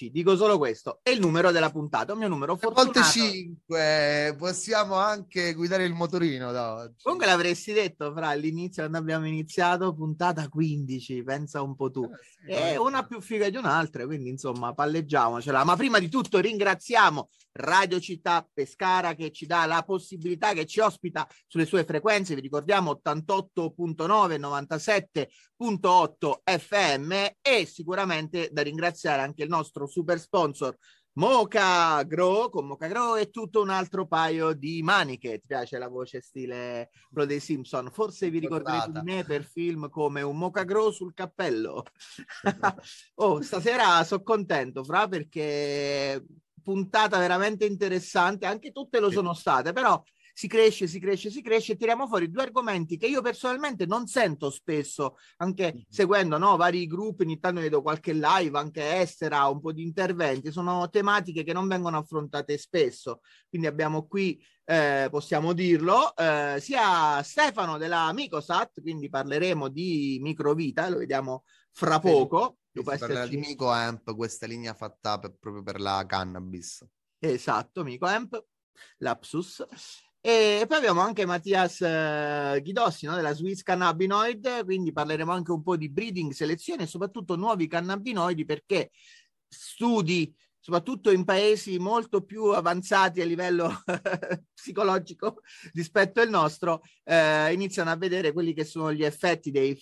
15, dico solo questo, è il numero della puntata, il mio numero fortunato. Volte 5, possiamo anche guidare il motorino da oggi. Comunque l'avresti detto fra all'inizio quando abbiamo iniziato, puntata 15, pensa un po' tu. Eh, sì, È eh. una più figa di un'altra, quindi insomma palleggiamocela. Ma prima di tutto ringraziamo Radio Città Pescara che ci dà la possibilità, che ci ospita sulle sue frequenze, vi ricordiamo 88.9, 97.8 FM e sicuramente da ringraziare anche il nostro super sponsor Moca Grow, con Moca Grow e tutto un altro paio di maniche. Ti piace la voce stile quello dei Simpson? Forse vi ricorderete di me per film come un Moca Grow sul cappello. oh, stasera sono contento, Fra, perché puntata veramente interessante, anche tutte lo Sì. sono state, però si cresce, si cresce, si cresce e tiriamo fuori due argomenti che io personalmente non sento spesso, anche Mhm. seguendo no, vari gruppi, ogni tanto vedo qualche live, anche estera, un po' di interventi, sono tematiche che non vengono affrontate spesso, quindi abbiamo qui, eh, possiamo dirlo, eh, sia Stefano della Micosat, quindi parleremo di microvita, lo vediamo fra poco. Dopo esserci- di Mico Amp, questa linea fatta per- proprio per la cannabis. Esatto, Mico Amp, Lapsus. E poi abbiamo anche Mattias eh, Ghidossi no, della Swiss Cannabinoid, quindi parleremo anche un po' di breeding, selezione e soprattutto nuovi cannabinoidi perché studi, soprattutto in paesi molto più avanzati a livello psicologico rispetto al nostro, eh, iniziano a vedere quelli che sono gli effetti dei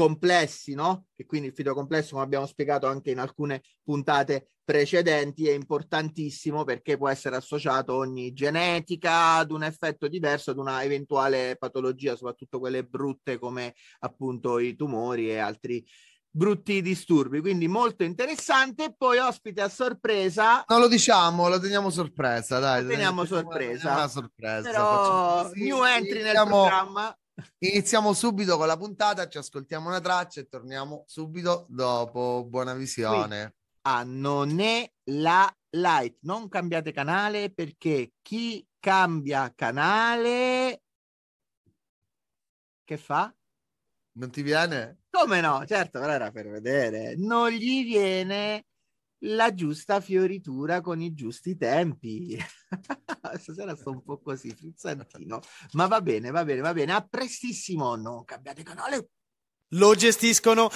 fitocomplessi, no? E quindi il fitocomplesso, come abbiamo spiegato anche in alcune puntate precedenti, è importantissimo perché può essere associato ogni genetica ad un effetto diverso, ad una eventuale patologia, soprattutto quelle brutte come appunto i tumori e altri brutti disturbi. Quindi molto interessante. Poi ospite a sorpresa. Non lo diciamo, lo teniamo sorpresa, dai. Lo teniamo Teniamo- sorpresa. una sorpresa. Però Facciamo new entry nel iniziamo- programma. Iniziamo subito con la puntata, ci ascoltiamo una traccia e torniamo subito dopo. Buona visione. a Non è la light. Non cambiate canale perché chi cambia canale che fa? Non ti viene? Come no? Certo, però era per vedere. Non gli viene la giusta fioritura con i giusti tempi. Stasera sto un po' così, frizzantino. Ma va bene, va bene, va bene. A prestissimo. Non cambiate canale. Lo gestiscono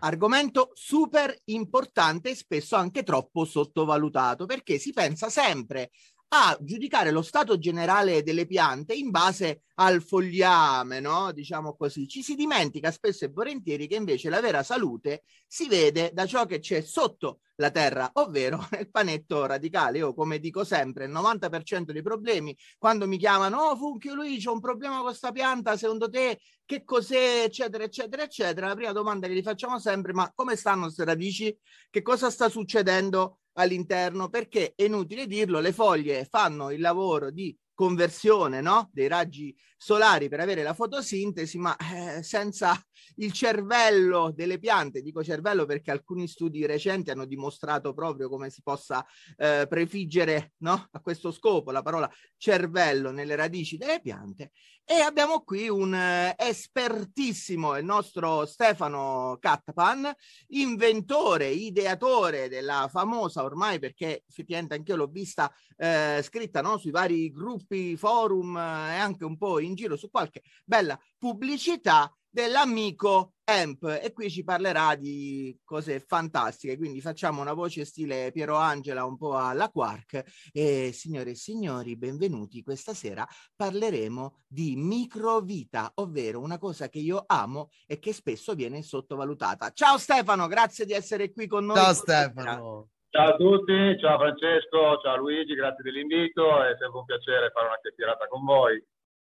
Argomento super importante e spesso anche troppo sottovalutato perché si pensa sempre a giudicare lo stato generale delle piante in base al fogliame, no? Diciamo così. Ci si dimentica spesso e volentieri che invece la vera salute si vede da ciò che c'è sotto la terra, ovvero nel panetto radicale. Io, come dico sempre, il 90% dei problemi, quando mi chiamano, oh Funchio Luigi, c'è un problema con questa pianta, secondo te che cos'è, eccetera, eccetera, eccetera. La prima domanda che gli facciamo sempre, ma come stanno queste radici? Che cosa sta succedendo all'interno? Perché è inutile dirlo, le foglie fanno il lavoro di conversione no? dei raggi solari per avere la fotosintesi, ma eh, senza il cervello delle piante, dico cervello perché alcuni studi recenti hanno dimostrato proprio come si possa eh, prefiggere no? a questo scopo la parola cervello nelle radici delle piante. E abbiamo qui un eh, espertissimo, il nostro Stefano Catpan, inventore, ideatore della famosa ormai, perché effettivamente anche io l'ho vista eh, scritta no? sui vari gruppi, forum eh, e anche un po' in giro su qualche bella pubblicità dell'amico Amp e qui ci parlerà di cose fantastiche quindi facciamo una voce stile Piero Angela un po' alla Quark e signore e signori benvenuti questa sera parleremo di microvita ovvero una cosa che io amo e che spesso viene sottovalutata ciao Stefano grazie di essere qui con noi Ciao Stefano. Ciao a tutti, ciao Francesco, ciao Luigi, grazie dell'invito, è sempre un piacere fare una chiacchierata con voi.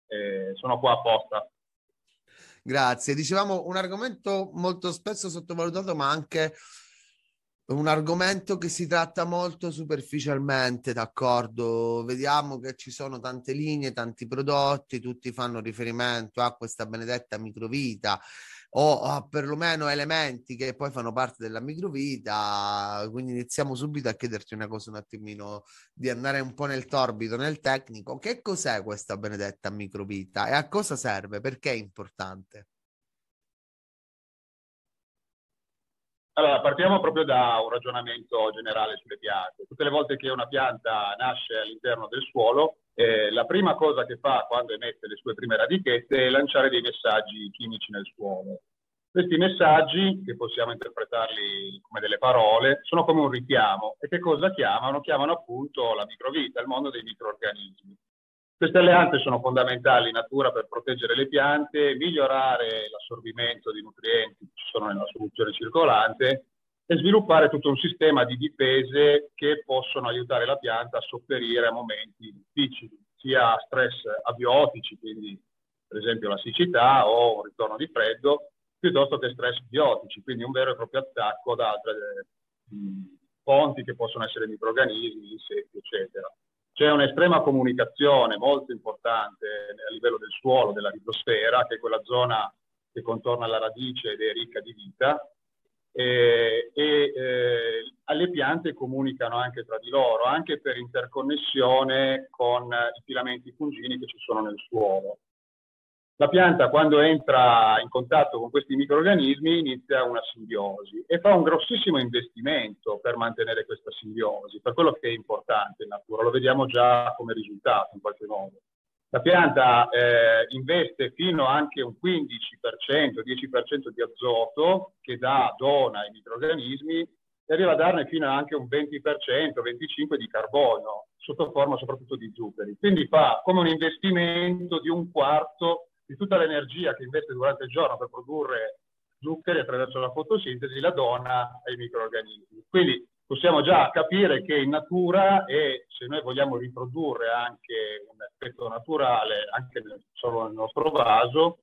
Eh, sono qua apposta. Grazie. Dicevamo un argomento molto spesso sottovalutato, ma anche un argomento che si tratta molto superficialmente, d'accordo? Vediamo che ci sono tante linee, tanti prodotti, tutti fanno riferimento a questa benedetta microvita o a perlomeno elementi che poi fanno parte della microvita. Quindi iniziamo subito a chiederti una cosa un attimino di andare un po' nel torbido, nel tecnico. Che cos'è questa benedetta microvita e a cosa serve? Perché è importante? Allora, partiamo proprio da un ragionamento generale sulle piante. Tutte le volte che una pianta nasce all'interno del suolo, eh, la prima cosa che fa quando emette le sue prime radichette è lanciare dei messaggi chimici nel suolo. Questi messaggi, che possiamo interpretarli come delle parole, sono come un richiamo. E che cosa chiamano? Chiamano appunto la microvita, il mondo dei microorganismi. Queste alleanze sono fondamentali in natura per proteggere le piante, migliorare l'assorbimento di nutrienti che ci sono nella soluzione circolante e sviluppare tutto un sistema di difese che possono aiutare la pianta a sopperire a momenti difficili, sia stress abiotici, quindi per esempio la siccità o un ritorno di freddo, piuttosto che stress biotici, quindi un vero e proprio attacco da altre mh, fonti che possono essere microorganismi, insetti, eccetera. C'è un'estrema comunicazione molto importante a livello del suolo, della ridosfera, che è quella zona che contorna la radice ed è ricca di vita, e, e eh, alle piante comunicano anche tra di loro, anche per interconnessione con i filamenti fungini che ci sono nel suolo. La pianta quando entra in contatto con questi microorganismi inizia una simbiosi e fa un grossissimo investimento per mantenere questa simbiosi, per quello che è importante in natura, lo vediamo già come risultato in qualche modo. La pianta eh, investe fino anche un 15%, 10% di azoto che dà, dona ai microorganismi e arriva a darne fino anche un 20%, 25% di carbonio, sotto forma soprattutto di zuccheri. Quindi fa come un investimento di un quarto di tutta l'energia che investe durante il giorno per produrre zuccheri attraverso la fotosintesi la dona ai microorganismi. Quindi possiamo già capire che in natura e se noi vogliamo riprodurre anche un effetto naturale anche solo nel nostro vaso,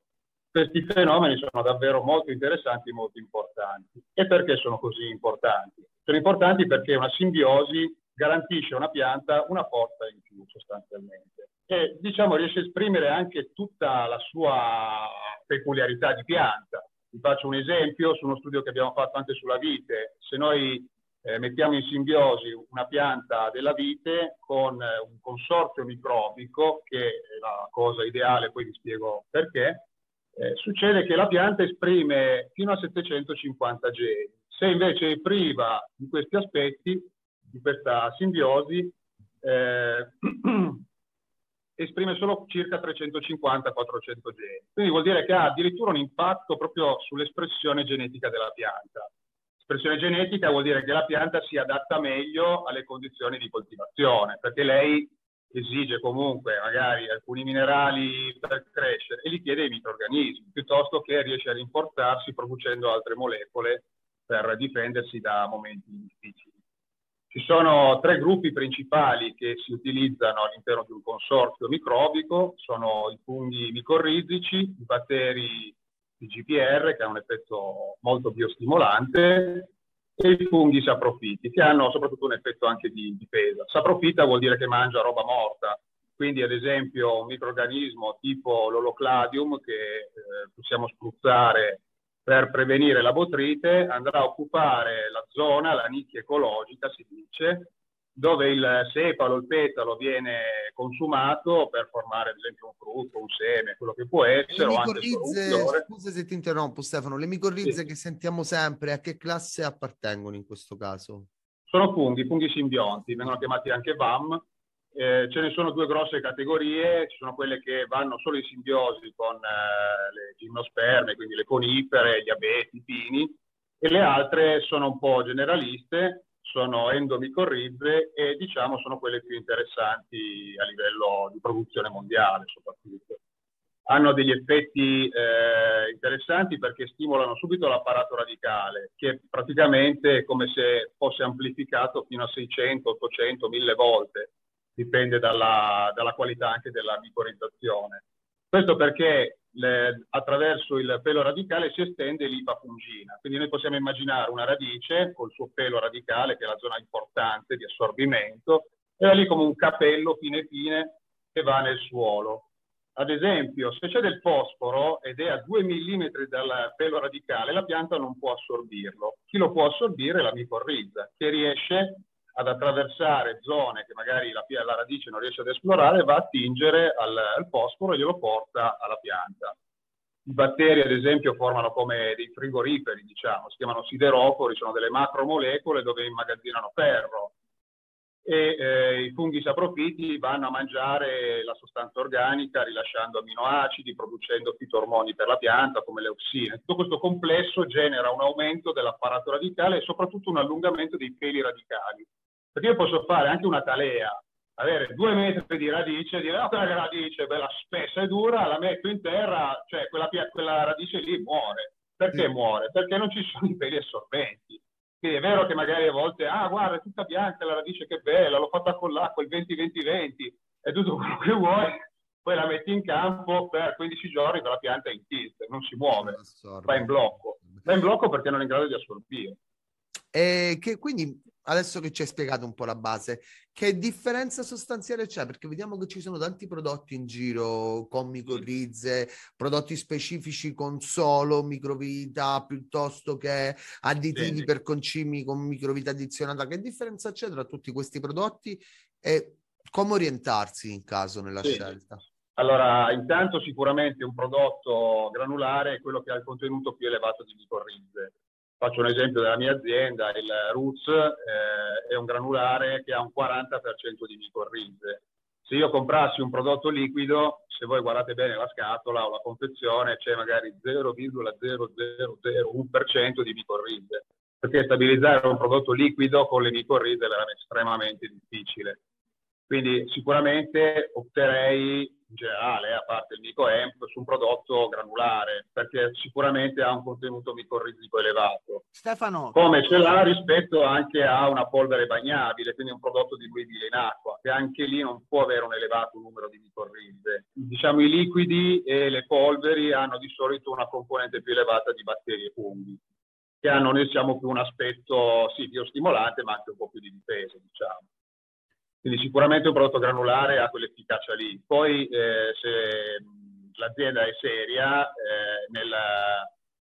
questi fenomeni sono davvero molto interessanti e molto importanti. E perché sono così importanti? Sono importanti perché una simbiosi garantisce a una pianta una forza in più sostanzialmente e diciamo riesce a esprimere anche tutta la sua peculiarità di pianta. Vi faccio un esempio su uno studio che abbiamo fatto anche sulla vite. Se noi eh, mettiamo in simbiosi una pianta della vite con eh, un consorzio microbico, che è la cosa ideale, poi vi spiego perché, eh, succede che la pianta esprime fino a 750 geni. Se invece è priva di questi aspetti, di questa simbiosi, eh, esprime solo circa 350-400 geni. Quindi vuol dire che ha addirittura un impatto proprio sull'espressione genetica della pianta. Espressione genetica vuol dire che la pianta si adatta meglio alle condizioni di coltivazione, perché lei esige comunque magari alcuni minerali per crescere e li chiede ai microorganismi, piuttosto che riesce a rinforzarsi producendo altre molecole per difendersi da momenti difficili. Ci sono tre gruppi principali che si utilizzano all'interno di un consorzio microbico, sono i funghi micorrizici, i batteri IGPR che hanno un effetto molto biostimolante e i funghi saprofiti che hanno soprattutto un effetto anche di difesa. Saprofita vuol dire che mangia roba morta, quindi ad esempio un microorganismo tipo l'olocladium che eh, possiamo spruzzare per prevenire la botrite andrà a occupare la zona, la nicchia ecologica si dice, dove il sepalo, il petalo viene consumato per formare ad esempio un frutto, un seme, quello che può essere. Le micorrizze, scusa se ti interrompo Stefano, le micorrizze sì. che sentiamo sempre, a che classe appartengono in questo caso? Sono funghi, funghi simbionti, vengono chiamati anche VAM, eh, ce ne sono due grosse categorie, ci sono quelle che vanno solo in simbiosi con eh, le gimnosperme, quindi le conifere, gli abeti, i pini, e le altre sono un po' generaliste, sono endomicorrize e diciamo sono quelle più interessanti a livello di produzione mondiale soprattutto. Hanno degli effetti eh, interessanti perché stimolano subito l'apparato radicale, che praticamente è come se fosse amplificato fino a 600, 800, 1000 volte dipende dalla, dalla qualità anche della micorizzazione. Questo perché le, attraverso il pelo radicale si estende l'ipa fungina, quindi noi possiamo immaginare una radice col suo pelo radicale, che è la zona importante di assorbimento, e da lì come un capello fine fine che va nel suolo. Ad esempio, se c'è del fosforo ed è a 2 mm dal pelo radicale, la pianta non può assorbirlo. Chi lo può assorbire è la micorrizza, che riesce ad attraversare zone che magari la, la radice non riesce ad esplorare, va a attingere al, al fosforo e glielo porta alla pianta. I batteri, ad esempio, formano come dei frigoriferi, diciamo, si chiamano siderofori, sono delle macromolecole dove immagazzinano ferro e eh, i funghi saprofiti vanno a mangiare la sostanza organica rilasciando aminoacidi, producendo fitormoni per la pianta come le ossine. Tutto questo complesso genera un aumento dell'apparato radicale e soprattutto un allungamento dei peli radicali. Perché io posso fare anche una talea, avere due metri di radice e dire oh, quella radice è bella spessa e dura, la metto in terra, cioè quella, quella radice lì muore. Perché mm. muore? Perché non ci sono i peli assorbenti. Quindi è vero che magari a volte, ah guarda, è tutta bianca la radice che bella, l'ho fatta con l'acqua, il 20-20-20, è tutto quello che vuoi, poi la metti in campo per 15 giorni, la pianta è in tilt, non si muove, va in blocco. Va in blocco perché non è in grado di assorbire. E che quindi adesso che ci hai spiegato un po' la base, che differenza sostanziale c'è? Perché vediamo che ci sono tanti prodotti in giro con micorrize, prodotti specifici con solo microvita piuttosto che additivi sì. per concimi con microvita addizionata. Che differenza c'è tra tutti questi prodotti e come orientarsi in caso nella sì. scelta? Allora, intanto sicuramente un prodotto granulare è quello che ha il contenuto più elevato di micorrize Faccio un esempio della mia azienda, il Roots eh, è un granulare che ha un 40% di micorrize. Se io comprassi un prodotto liquido, se voi guardate bene la scatola o la confezione, c'è magari 0,0001% di micorrize, perché stabilizzare un prodotto liquido con le micorrize è veramente estremamente difficile. Quindi sicuramente opterei in generale, a parte il micoemp, su un prodotto granulare, perché sicuramente ha un contenuto micorrizico elevato. Stefano. Come ce l'ha rispetto anche a una polvere bagnabile, quindi un prodotto diluibile in acqua, che anche lì non può avere un elevato numero di micorrize. Diciamo i liquidi e le polveri hanno di solito una componente più elevata di batteri e funghi che hanno noi siamo più un aspetto sì, biostimolante ma anche un po' più di difesa diciamo. Quindi sicuramente un prodotto granulare ha quell'efficacia lì. Poi eh, se l'azienda è seria, eh, nella,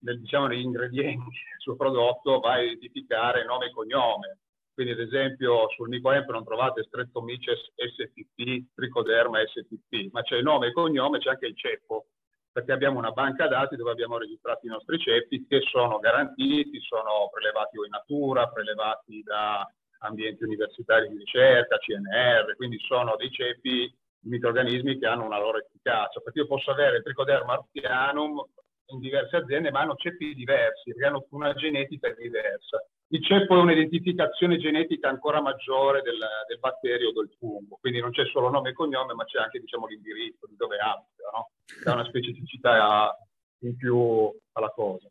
nel, diciamo, negli ingredienti del suo prodotto va a identificare nome e cognome. Quindi ad esempio sul Micoemp non trovate Streptomyces STP, Tricoderma STP, ma c'è il nome e cognome, c'è anche il ceppo, perché abbiamo una banca dati dove abbiamo registrato i nostri ceppi che sono garantiti, sono prelevati o in natura, prelevati da ambienti universitari di ricerca, CNR, quindi sono dei ceppi microorganismi che hanno una loro efficacia, perché io posso avere il tricoderma artianum in diverse aziende, ma hanno ceppi diversi, che hanno una genetica diversa. Il ceppo è un'identificazione genetica ancora maggiore del, del batterio o del fungo, quindi non c'è solo nome e cognome, ma c'è anche diciamo, l'indirizzo di dove abita, no? dà una specificità in più alla cosa.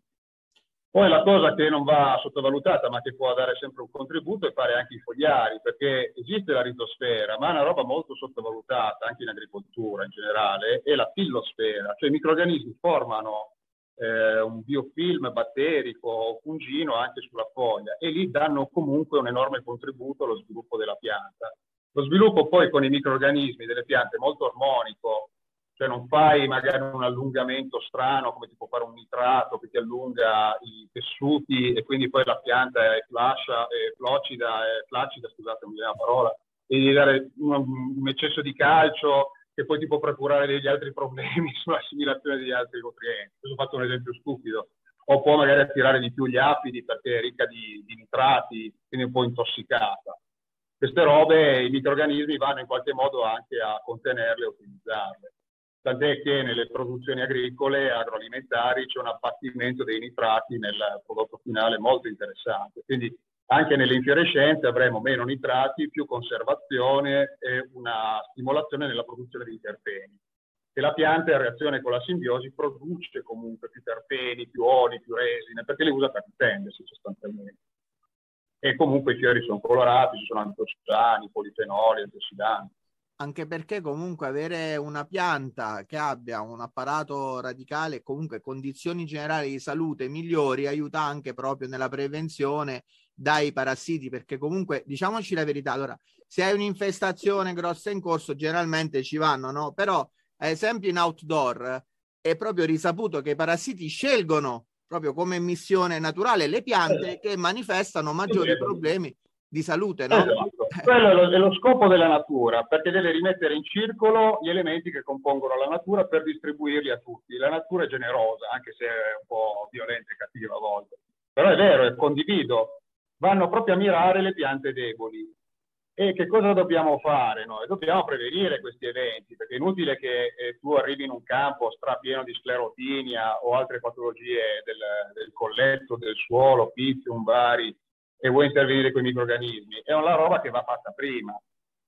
Poi la cosa che non va sottovalutata, ma che può dare sempre un contributo, è fare anche i fogliari, perché esiste la ritosfera, ma è una roba molto sottovalutata anche in agricoltura in generale, è la fillosfera, cioè i microrganismi formano eh, un biofilm batterico o fungino anche sulla foglia e lì danno comunque un enorme contributo allo sviluppo della pianta. Lo sviluppo poi con i microrganismi delle piante è molto armonico, cioè non fai magari un allungamento strano come ti può fare un nitrato che ti allunga i tessuti e quindi poi la pianta è flascia, è flocida, è flacida, scusate, non la parola, e devi dare un, un, eccesso di calcio che poi ti può procurare degli altri problemi sull'assimilazione degli altri nutrienti. Questo ho fatto un esempio stupido. O può magari attirare di più gli apidi perché è ricca di, di nitrati, quindi un po' intossicata. Queste robe i microrganismi vanno in qualche modo anche a contenerle e utilizzarle tant'è che nelle produzioni agricole e agroalimentari c'è un abbattimento dei nitrati nel prodotto finale molto interessante. Quindi anche nelle infiorescenze avremo meno nitrati, più conservazione e una stimolazione nella produzione di terpeni. E la pianta in reazione con la simbiosi produce comunque più terpeni, più oli, più resine, perché le usa per difendersi sostanzialmente. E comunque i fiori sono colorati, ci sono antociani, polifenoli, antiossidanti anche perché comunque avere una pianta che abbia un apparato radicale, comunque condizioni generali di salute migliori, aiuta anche proprio nella prevenzione dai parassiti, perché comunque diciamoci la verità, allora se hai un'infestazione grossa in corso generalmente ci vanno, no? Però ad esempio in outdoor è proprio risaputo che i parassiti scelgono proprio come missione naturale le piante che manifestano maggiori problemi di salute, no? Esatto. Quello è lo, è lo, scopo della natura, perché deve rimettere in circolo gli elementi che compongono la natura per distribuirli a tutti. La natura è generosa, anche se è un po' violenta e cattiva a volte. Però è vero, è condivido. Vanno proprio a mirare le piante deboli. E che cosa dobbiamo fare noi? Dobbiamo prevenire questi eventi, perché è inutile che eh, tu arrivi in un campo strapieno di sclerotinia o altre patologie del, del colletto, del suolo, pizzium vari, e vuoi intervenire con i microrganismi. È una roba che va fatta prima.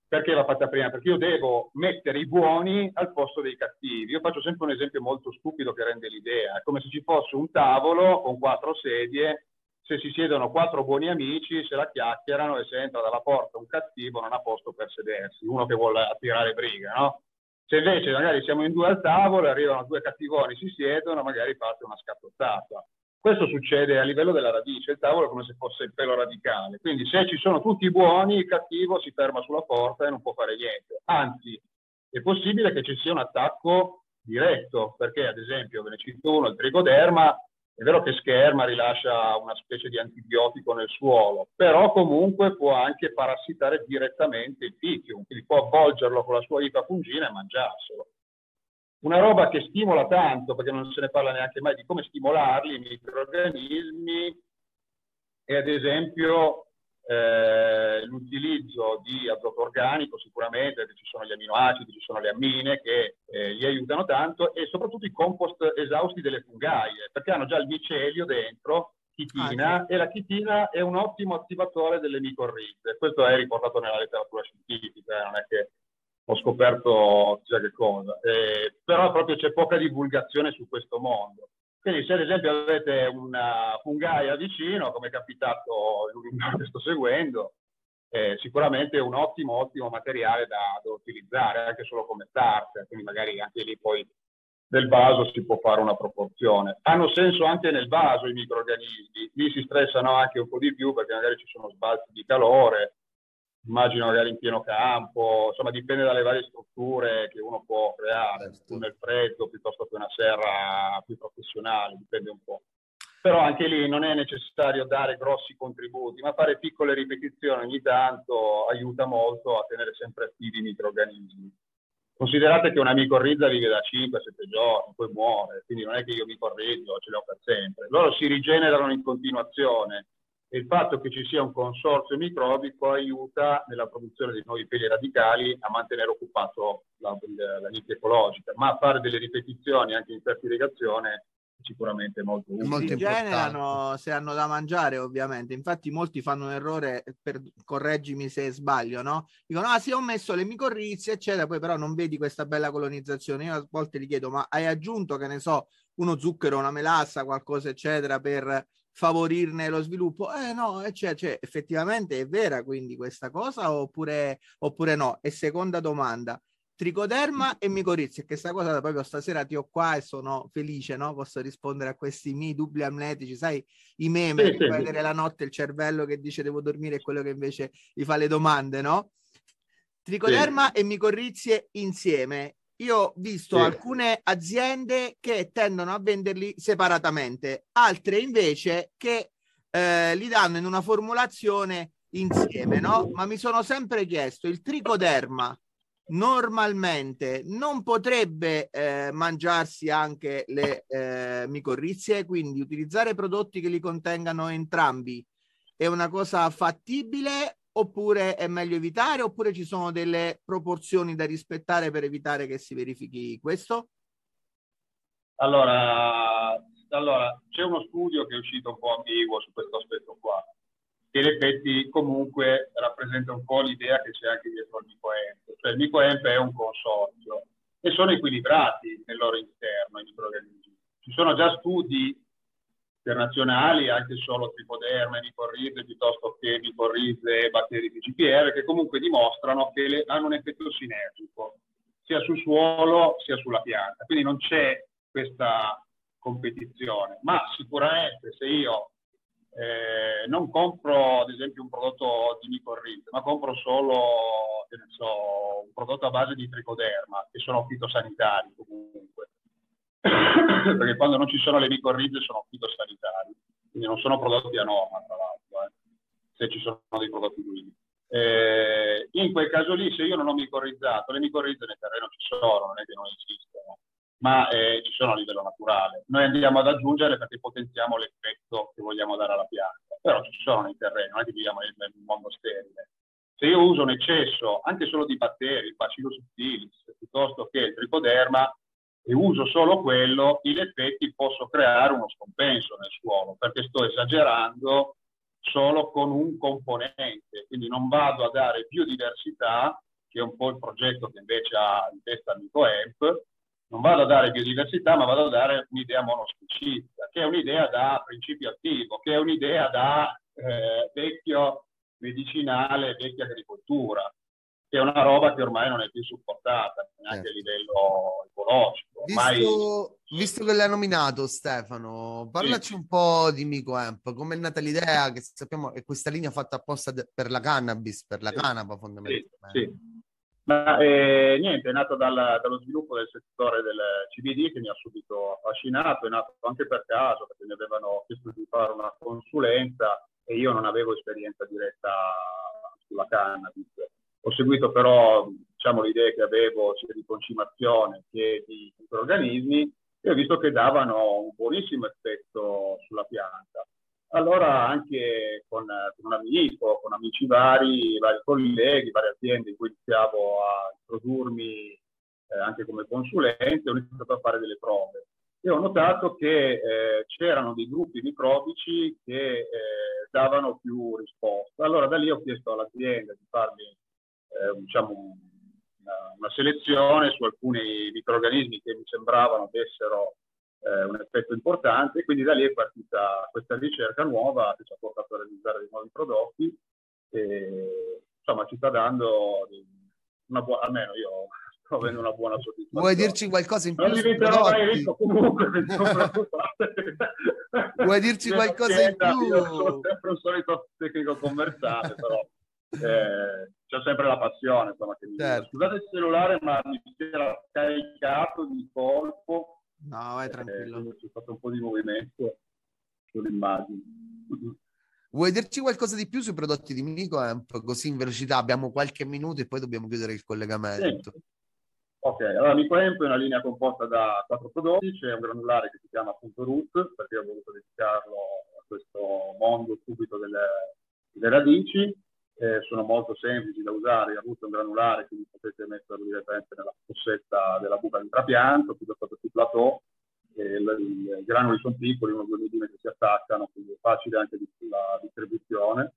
Perché va fatta prima? Perché io devo mettere i buoni al posto dei cattivi. Io faccio sempre un esempio molto stupido che rende l'idea. È come se ci fosse un tavolo con quattro sedie se si siedono quattro buoni amici, se la chiacchierano e se entra dalla porta un cattivo non ha posto per sedersi, uno che vuole attirare briga, no? Se invece magari siamo in due al tavolo, arrivano due cattivoni, si siedono, magari parte una scattottata. Questo succede a livello della radice, il tavolo è come se fosse il pelo radicale, quindi se ci sono tutti buoni, il cattivo si ferma sulla porta e non può fare niente. Anzi, è possibile che ci sia un attacco diretto, perché ad esempio, ve ne cito uno, il trigoderma è vero che scherma, rilascia una specie di antibiotico nel suolo, però comunque può anche parassitare direttamente il ficum, quindi può avvolgerlo con la sua vita fungina e mangiarselo. Una roba che stimola tanto, perché non se ne parla neanche mai di come stimolarli, i microorganismi, è ad esempio eh, l'utilizzo di azoto organico sicuramente, perché ci sono gli aminoacidi, ci sono le ammine che eh, gli aiutano tanto e soprattutto i compost esausti delle fungaie, perché hanno già il micelio dentro, chitina, ah, sì. e la chitina è un ottimo attivatore delle micorrize. Questo è riportato nella letteratura scientifica, non è che ho scoperto chissà che cosa, eh, però proprio c'è poca divulgazione su questo mondo. Quindi se ad esempio avete una fungaia vicino, come è capitato un che sto seguendo, eh, sicuramente è un ottimo, ottimo materiale da, da, utilizzare, anche solo come starter, quindi magari anche lì poi nel vaso si può fare una proporzione. Hanno senso anche nel vaso i microorganismi, lì si stressano anche un po' di più perché magari ci sono sbalzi di calore, immagino magari in pieno campo, insomma dipende dalle varie strutture che uno può creare, certo. nel freddo piuttosto che una serra più professionale, dipende un po'. Però anche lì non è necessario dare grossi contributi, ma fare piccole ripetizioni ogni tanto aiuta molto a tenere sempre attivi i microorganismi. Considerate che una micorrizza vive da 5-7 giorni, poi muore, quindi non è che io mi correggio, ce l'ho per sempre. Loro si rigenerano in continuazione e il fatto che ci sia un consorzio microbico aiuta nella produzione di nuovi peli radicali a mantenere occupato la, la nicchia ecologica, ma fare delle ripetizioni anche in fertiligazione è sicuramente molto utile. Molto si generano se hanno da mangiare ovviamente, infatti molti fanno un errore, per, correggimi se sbaglio, no? Dicono, ah sì ho messo le micorrizie eccetera, poi però non vedi questa bella colonizzazione, io a volte gli chiedo, ma hai aggiunto che ne so, uno zucchero, una melassa, qualcosa eccetera per favorirne lo sviluppo. Eh no, cioè, cioè, effettivamente è vera quindi questa cosa oppure, oppure no? E seconda domanda, tricoderma e micorizia, che questa cosa proprio stasera ti ho qua e sono felice, no? Posso rispondere a questi miei dubbi amnetici, sai, i meme, sì, sì, vedere la notte il cervello che dice devo dormire e quello che invece gli fa le domande, no? Tricoderma sì. e micorrizie insieme. Io ho visto sì. alcune aziende che tendono a venderli separatamente, altre invece che eh, li danno in una formulazione insieme, no? Ma mi sono sempre chiesto, il tricoderma normalmente non potrebbe eh, mangiarsi anche le eh, micorrizie, quindi utilizzare prodotti che li contengano entrambi è una cosa fattibile oppure è meglio evitare, oppure ci sono delle proporzioni da rispettare per evitare che si verifichi questo? Allora, allora c'è uno studio che è uscito un po' ambiguo su questo aspetto qua, che in effetti comunque rappresenta un po' l'idea che c'è anche dietro al MicoEMP. Cioè il MicoEMP è un consorzio e sono equilibrati nel loro interno i microorganismi. Ci sono già studi internazionali, anche solo tripoderme, micorrize, piuttosto che micorrize e batteri di GPR, che comunque dimostrano che le, hanno un effetto sinergico, sia sul suolo sia sulla pianta. Quindi non c'è questa competizione, ma sicuramente se io eh, non compro ad esempio un prodotto di micorrize, ma compro solo so, un prodotto a base di tricoderma, che sono fitosanitari comunque, perché quando non ci sono le micorrize sono fitosanitari, quindi non sono prodotti a norma tra l'altro. Eh. se ci sono dei prodotti guidi. Eh, in quel caso lì, se io non ho micorrizzato, le micorrizze nel terreno ci sono, non è che non esistono, ma eh, ci sono a livello naturale. Noi andiamo ad aggiungere perché potenziamo l'effetto che vogliamo dare alla pianta, però ci sono nel terreno, non è che viviamo nel mondo sterile. Se io uso un eccesso anche solo di batteri, il bacillus subtilis, piuttosto che il tricoderma, e uso solo quello, in effetti posso creare uno scompenso nel suolo, perché sto esagerando solo con un componente, quindi non vado a dare biodiversità, che è un po' il progetto che invece ha in testa l'ICOEMP, non vado a dare biodiversità, ma vado a dare un'idea monospecifica, che è un'idea da principio attivo, che è un'idea da eh, vecchio medicinale, vecchia agricoltura, che è una roba che ormai non è più supportata, neanche certo. a livello ecologico. Ormai... Visto, visto, che l'hai nominato Stefano, parlaci sì. un po' di MicoAmp, come è nata l'idea che sappiamo che questa linea fatta apposta per la cannabis, per la sì. canapa fondamentalmente. Sì. Ma eh, niente, è nato dal, dallo sviluppo del settore del CBD che mi ha subito affascinato, è nato anche per caso perché mi avevano chiesto di fare una consulenza e io non avevo esperienza diretta sulla cannabis. Ho seguito però diciamo, le idee che avevo sia di concimazione che di microorganismi e ho visto che davano un buonissimo effetto sulla pianta. Allora anche con, con, un amico, con amici vari, vari colleghi, varie aziende in cui iniziavo a introdurmi eh, anche come consulente, ho iniziato a fare delle prove e ho notato che eh, c'erano dei gruppi microbici che eh, davano più risposta. Allora da lì ho chiesto all'azienda di farmi eh, diciamo, una, una, selezione su alcuni microorganismi che mi sembravano avessero eh, un effetto importante, quindi da lì è partita questa ricerca nuova che ci ha portato a realizzare dei nuovi prodotti e insomma ci sta dando una buona, almeno io sto avendo una buona soddisfazione. Vuoi dirci qualcosa in più? Non diventerò mai ricco comunque, Vuoi dirci qualcosa in più? Io sono sempre un solito tecnico commerciale, però eh, c'è sempre la passione, insomma, che certo. Scusate il cellulare, ma mi si era caricato di colpo No, vai tranquillo. Eh, c'è stato un po' di movimento sull'immagine. Vuoi dirci qualcosa di più sui prodotti di Minicoamp? Così in velocità abbiamo qualche minuto e poi dobbiamo chiudere il collegamento. Sì. Ok, allora Minicoamp è una linea composta da quattro prodotti, c'è un granulare che si chiama appunto Root, perché ho voluto dedicarlo a questo mondo subito delle, delle radici, eh, sono molto semplici da usare, il è un granulare, quindi potete metterlo direttamente nella fossetta della buca di trapianto, piuttosto che sul plateau, i granuli sono piccoli, 1-2 mm si attaccano, quindi è facile anche la distribuzione.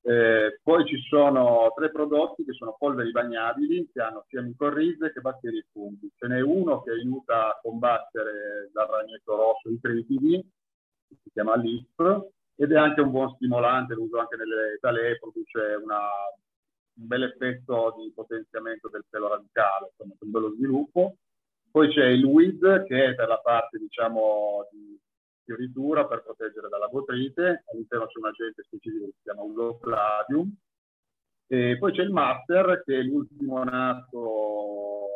Eh, poi ci sono tre prodotti che sono polveri bagnabili che hanno sia micorrize che batteri e funghi. Ce n'è uno che aiuta a combattere dal ragnetto rosso i tritidi, si chiama LISP, ed è anche un buon stimolante, lo uso anche nelle talee, produce una, un bel effetto di potenziamento del pelo radicale, insomma, un bello sviluppo. Poi c'è il WID che è per la parte diciamo di fioritura per proteggere dalla botrite, all'interno c'è un agente specifico che si chiama Ulocladium. E poi c'è il Master che è l'ultimo nato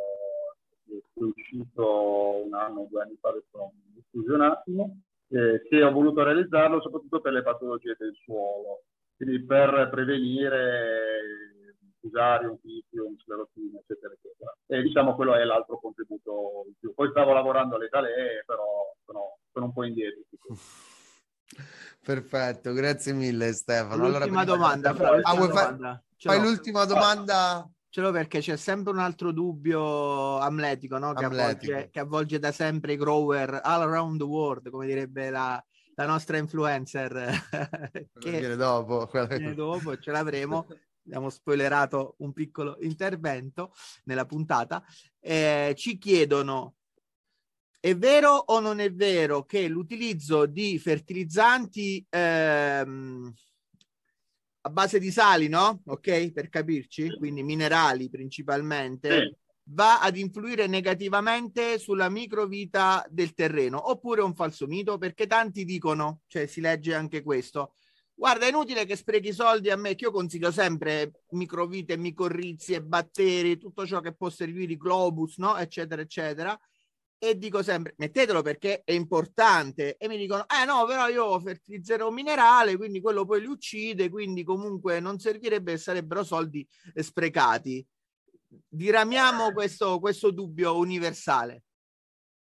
che è uscito un anno due anni fa, adesso mi scusi un attimo, eh, che ho voluto realizzarlo soprattutto per le patologie del suolo, quindi per prevenire fusarium, un sclerotina, eccetera, eccetera. E diciamo quello è l'altro contributo in più. Poi stavo lavorando alle talee, però sono, sono un po' indietro. Perfetto, grazie mille Stefano. L'ultima allora, domanda, fra, ah, domanda. Fai, fai l'ultima domanda ce l'ho perché c'è sempre un altro dubbio amletico, no? che, amletico. Avvolge, che, Avvolge, da sempre i grower all around the world, come direbbe la, la nostra influencer. che viene dopo. Viene dopo, ce l'avremo. Abbiamo spoilerato un piccolo intervento nella puntata. Eh, ci chiedono è vero o non è vero che l'utilizzo di fertilizzanti ehm, a base di sali, no? Ok, per capirci, quindi minerali principalmente, va ad influire negativamente sulla microvita del terreno, oppure è un falso mito, perché tanti dicono, cioè si legge anche questo, guarda è inutile che sprechi soldi a me, che io consiglio sempre microvite, micorrizie, batteri, tutto ciò che può servire, globus, no? Eccetera, eccetera. E dico sempre mettetelo perché è importante. E mi dicono eh no però io fertilizzerò un minerale quindi quello poi li uccide quindi comunque non servirebbe sarebbero soldi sprecati. Diramiamo questo, questo dubbio universale.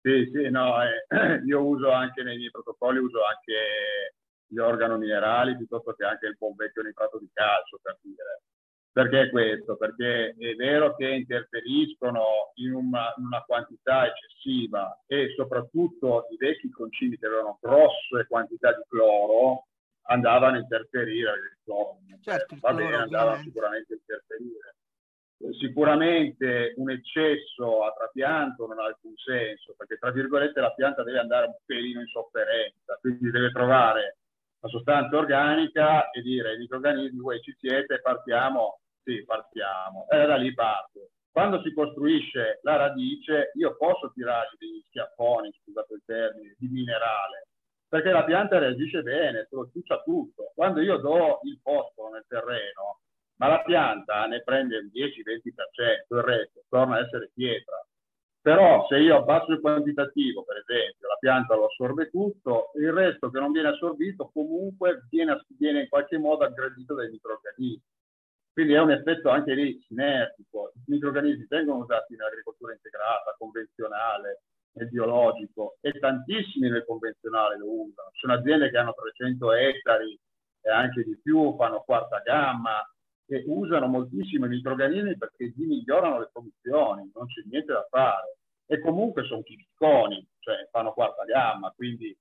Sì sì no eh, io uso anche nei miei protocolli uso anche gli organi minerali piuttosto che anche il buon vecchio nitrato di calcio per dire perché questo? Perché è vero che interferiscono in una, in una, quantità eccessiva e soprattutto i vecchi concimi che avevano grosse quantità di cloro andavano a interferire. Il cloro, certo, va bene, andava sicuramente a interferire. Sicuramente un eccesso a trapianto non ha alcun senso, perché tra virgolette la pianta deve andare un pelino in sofferenza, quindi deve trovare la sostanza organica e dire ai microorganismi, voi ci siete, partiamo sì, partiamo. E da lì parto. Quando si costruisce la radice, io posso tirargli degli schiaffoni, scusate il termine, di minerale, perché la pianta reagisce bene, se lo ciuccia tutto. Quando io do il posto nel terreno, ma la pianta ne prende il 10-20%, il resto torna a essere pietra. Però se io abbasso il quantitativo, per esempio, la pianta lo assorbe tutto, il resto che non viene assorbito comunque viene, viene in qualche modo aggredito dai microorganismi. Quindi è un effetto anche lì sinergico. I microorganismi vengono usati nell'agricoltura integrata, convenzionale, nel biologico e tantissimi nel convenzionale lo usano. Ci sono aziende che hanno 300 ettari e anche di più, fanno quarta gamma e usano moltissimi microorganismi perché gli migliorano le produzioni, non c'è niente da fare. E comunque sono chimiconi, cioè fanno quarta gamma, quindi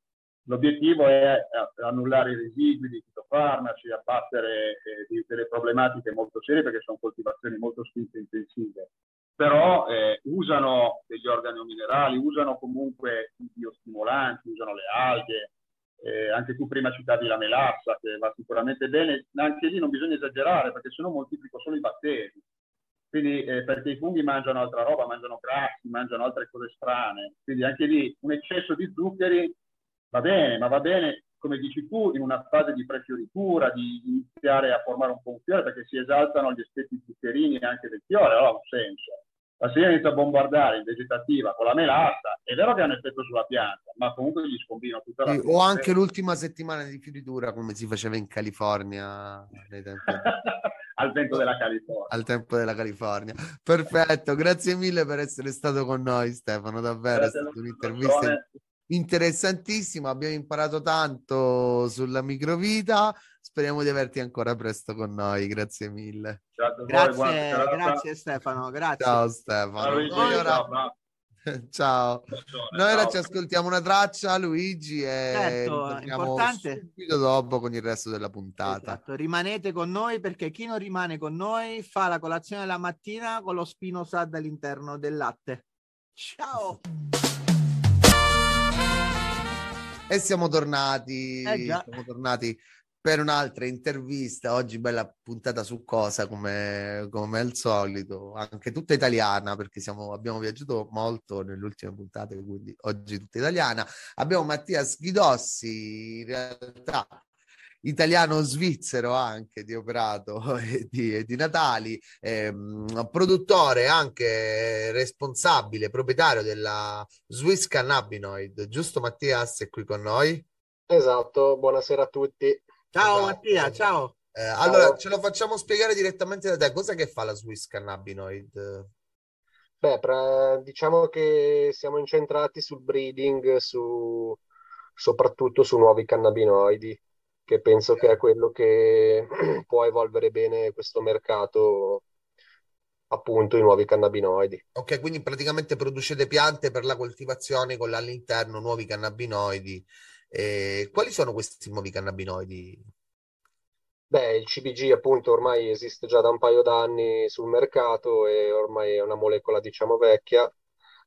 L'obiettivo è annullare i residui di fitofarmaci, abbattere eh, delle problematiche molto serie perché sono coltivazioni molto spinte e intensive. Però eh, usano degli organi minerali, usano comunque i biostimolanti, usano le alghe. Eh, anche tu prima citavi la melassa che va sicuramente bene, anche lì non bisogna esagerare perché se no moltiplico solo i batteri. Quindi eh, perché i funghi mangiano altra roba, mangiano grassi, mangiano altre cose strane. Quindi anche lì un eccesso di zuccheri va bene, ma va bene, come dici tu, in una fase di prefioritura, di iniziare a formare un po' un fiore, perché si esaltano gli aspetti zuccherini anche del fiore, allora ha un senso. Ma se io inizio a bombardare in vegetativa con la melassa, è vero che ha un effetto sulla pianta, ma comunque gli scombino tutta la sì, O anche l'ultima settimana di fioritura, come si faceva in California. Al tempo della California. Al tempo della California. Perfetto, grazie mille per essere stato con noi Stefano, davvero grazie è stata un'intervista interessantissimo, abbiamo imparato tanto sulla microvita, speriamo di averti ancora presto con noi, grazie mille. Grazie, grazie Stefano, grazie. Ciao Stefano. Noi ora... Ciao. Noi ora ci ascoltiamo una traccia, Luigi, e certo, importante. subito dopo con il resto della puntata. Esatto. Rimanete con noi perché chi non rimane con noi fa la colazione la mattina con lo spino sad all'interno del latte. Ciao. E siamo tornati, eh siamo tornati per un'altra intervista. Oggi bella puntata su cosa, come, come al solito, anche tutta italiana, perché siamo, abbiamo viaggiato molto nelle ultime puntate, quindi oggi tutta italiana. Abbiamo Mattia Schidossi, in realtà italiano-svizzero anche di operato e di, e di Natali, ehm, produttore anche responsabile, proprietario della Swiss Cannabinoid, giusto Mattias è qui con noi? Esatto, buonasera a tutti. Ciao esatto. Mattia, ciao. Eh, allora, ce lo facciamo spiegare direttamente da te. Cosa che fa la Swiss Cannabinoid? Beh, pra, diciamo che siamo incentrati sul breeding, su, soprattutto su nuovi cannabinoidi che penso che è quello che può evolvere bene questo mercato appunto i nuovi cannabinoidi. Ok, quindi praticamente producete piante per la coltivazione con all'interno nuovi cannabinoidi. Eh, quali sono questi nuovi cannabinoidi? Beh, il CBG appunto ormai esiste già da un paio d'anni sul mercato e ormai è una molecola diciamo vecchia.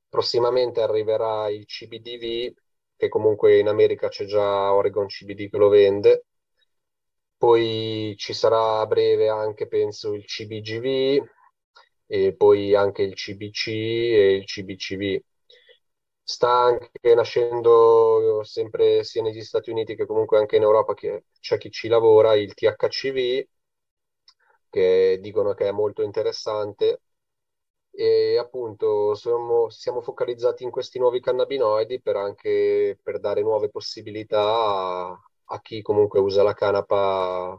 Prossimamente arriverà il CBDV che comunque in America c'è già Oregon CBD che lo vende. Poi ci sarà a breve anche, penso, il CBGV e poi anche il CBC e il CBCV. Sta anche nascendo sempre sia negli Stati Uniti che comunque anche in Europa che c'è chi ci lavora, il THCV, che dicono che è molto interessante e appunto siamo, siamo focalizzati in questi nuovi cannabinoidi per anche per dare nuove possibilità a, a chi comunque usa la canapa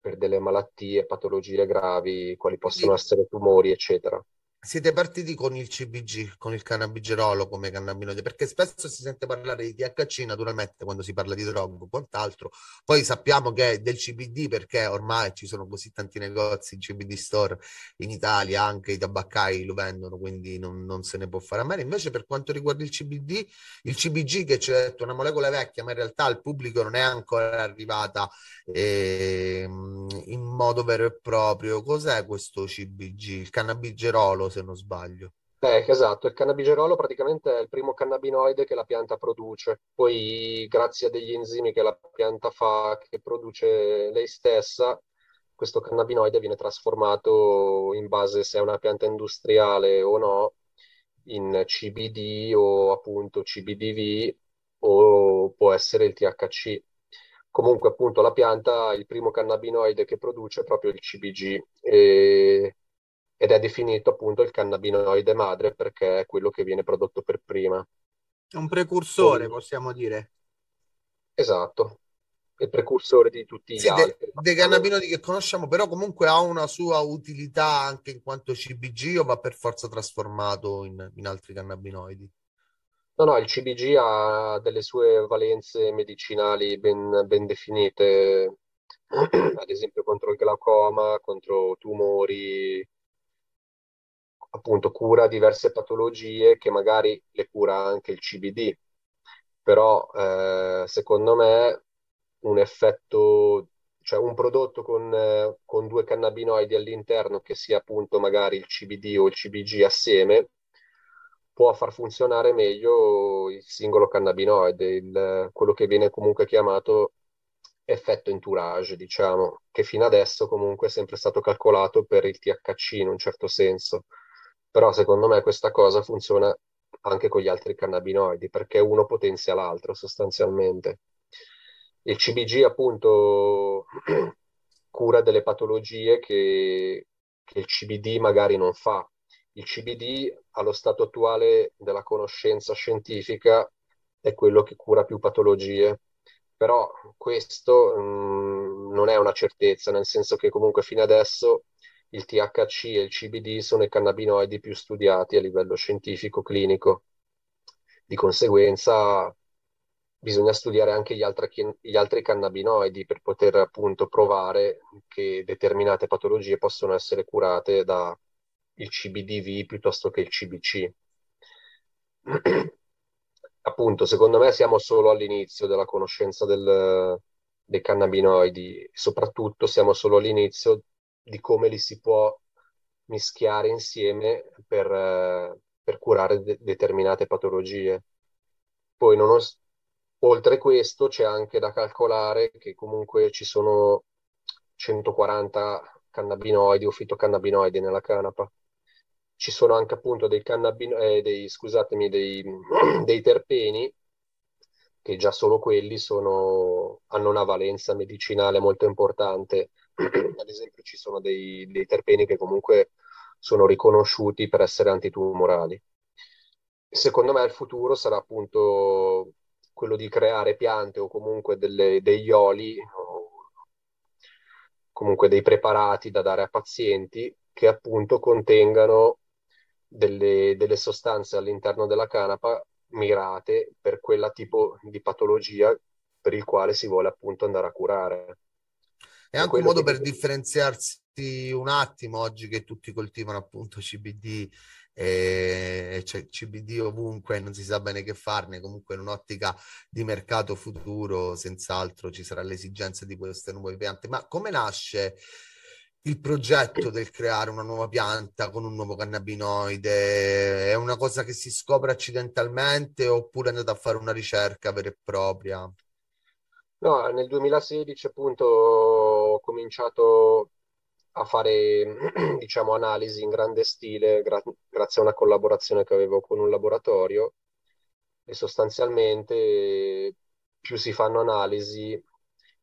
per delle malattie, patologie gravi, quali possono essere tumori, eccetera siete partiti con il CBG, con il cannabigerolo come cannabinoide, perché spesso si sente parlare di THC naturalmente quando si parla di droga o quant'altro. Poi sappiamo che è del CBD perché ormai ci sono così tanti negozi CBD store in Italia, anche i tabaccai lo vendono, quindi non, non se ne può fare a meno. Invece per quanto riguarda il CBD, il CBG che c'è detto una molecola vecchia, ma in realtà al pubblico non è ancora arrivata eh, in modo vero e proprio. Cos'è questo CBG? Il cannabigerolo se non sbaglio. Eh, esatto, il cannabigerolo praticamente è il primo cannabinoide che la pianta produce. Poi, grazie a degli enzimi che la pianta fa, che produce lei stessa, questo cannabinoide viene trasformato in base se è una pianta industriale o no, in CBD o appunto CBDV o può essere il THC. Comunque, appunto, la pianta, il primo cannabinoide che produce è proprio il CBG. E ed è definito appunto il cannabinoide madre perché è quello che viene prodotto per prima. È un precursore, Poi, possiamo dire. Esatto, il precursore di tutti sì, gli de, altri. Dei cannabinoidi che conosciamo, però comunque ha una sua utilità anche in quanto CBG o va per forza trasformato in, in altri cannabinoidi? No, no, il CBG ha delle sue valenze medicinali ben, ben definite, ad esempio contro il glaucoma, contro tumori, appunto cura diverse patologie che magari le cura anche il CBD, però eh, secondo me un effetto, cioè un prodotto con, eh, con due cannabinoidi all'interno che sia appunto magari il CBD o il CBG assieme, può far funzionare meglio il singolo cannabinoide, il, quello che viene comunque chiamato effetto entourage, diciamo, che fino adesso comunque è sempre stato calcolato per il THC in un certo senso però secondo me questa cosa funziona anche con gli altri cannabinoidi perché uno potenzia l'altro sostanzialmente. Il CBG appunto cura delle patologie che, che il CBD magari non fa. Il CBD allo stato attuale della conoscenza scientifica è quello che cura più patologie, però questo mh, mm, non è una certezza, nel senso che comunque fino adesso il THC e il CBD sono i cannabinoidi più studiati a livello scientifico clinico. Di conseguenza bisogna studiare anche gli altri, gli altri cannabinoidi per poter appunto provare che determinate patologie possono essere curate da il CBDV piuttosto che il CBC. appunto, secondo me siamo solo all'inizio della conoscenza del, dei cannabinoidi, soprattutto siamo solo all'inizio di come li si può mischiare insieme per, eh, per curare de- determinate patologie. Poi, ho, oltre questo, c'è anche da calcolare che comunque ci sono 140 cannabinoidi o fitocannabinoidi nella canapa. Ci sono anche appunto dei, cannabino- eh, dei, scusatemi, dei, dei terpeni che già solo quelli sono, hanno una valenza medicinale molto importante ad esempio ci sono dei, dei terpeni che comunque sono riconosciuti per essere antitumorali. Secondo me il futuro sarà appunto quello di creare piante o comunque delle, degli oli o comunque dei preparati da dare a pazienti che appunto contengano delle, delle sostanze all'interno della canapa mirate per quella tipo di patologia per il quale si vuole appunto andare a curare. È anche un modo per differenziarsi un attimo oggi che tutti coltivano appunto CBD e c'è CBD ovunque, non si sa bene che farne, comunque in un'ottica di mercato futuro senz'altro ci sarà l'esigenza di queste nuove piante. Ma come nasce il progetto del creare una nuova pianta con un nuovo cannabinoide? È una cosa che si scopre accidentalmente oppure andate a fare una ricerca vera e propria? No, nel 2016 appunto cominciato a fare, diciamo, analisi in grande stile gra- grazie a una collaborazione che avevo con un laboratorio e sostanzialmente più si fanno analisi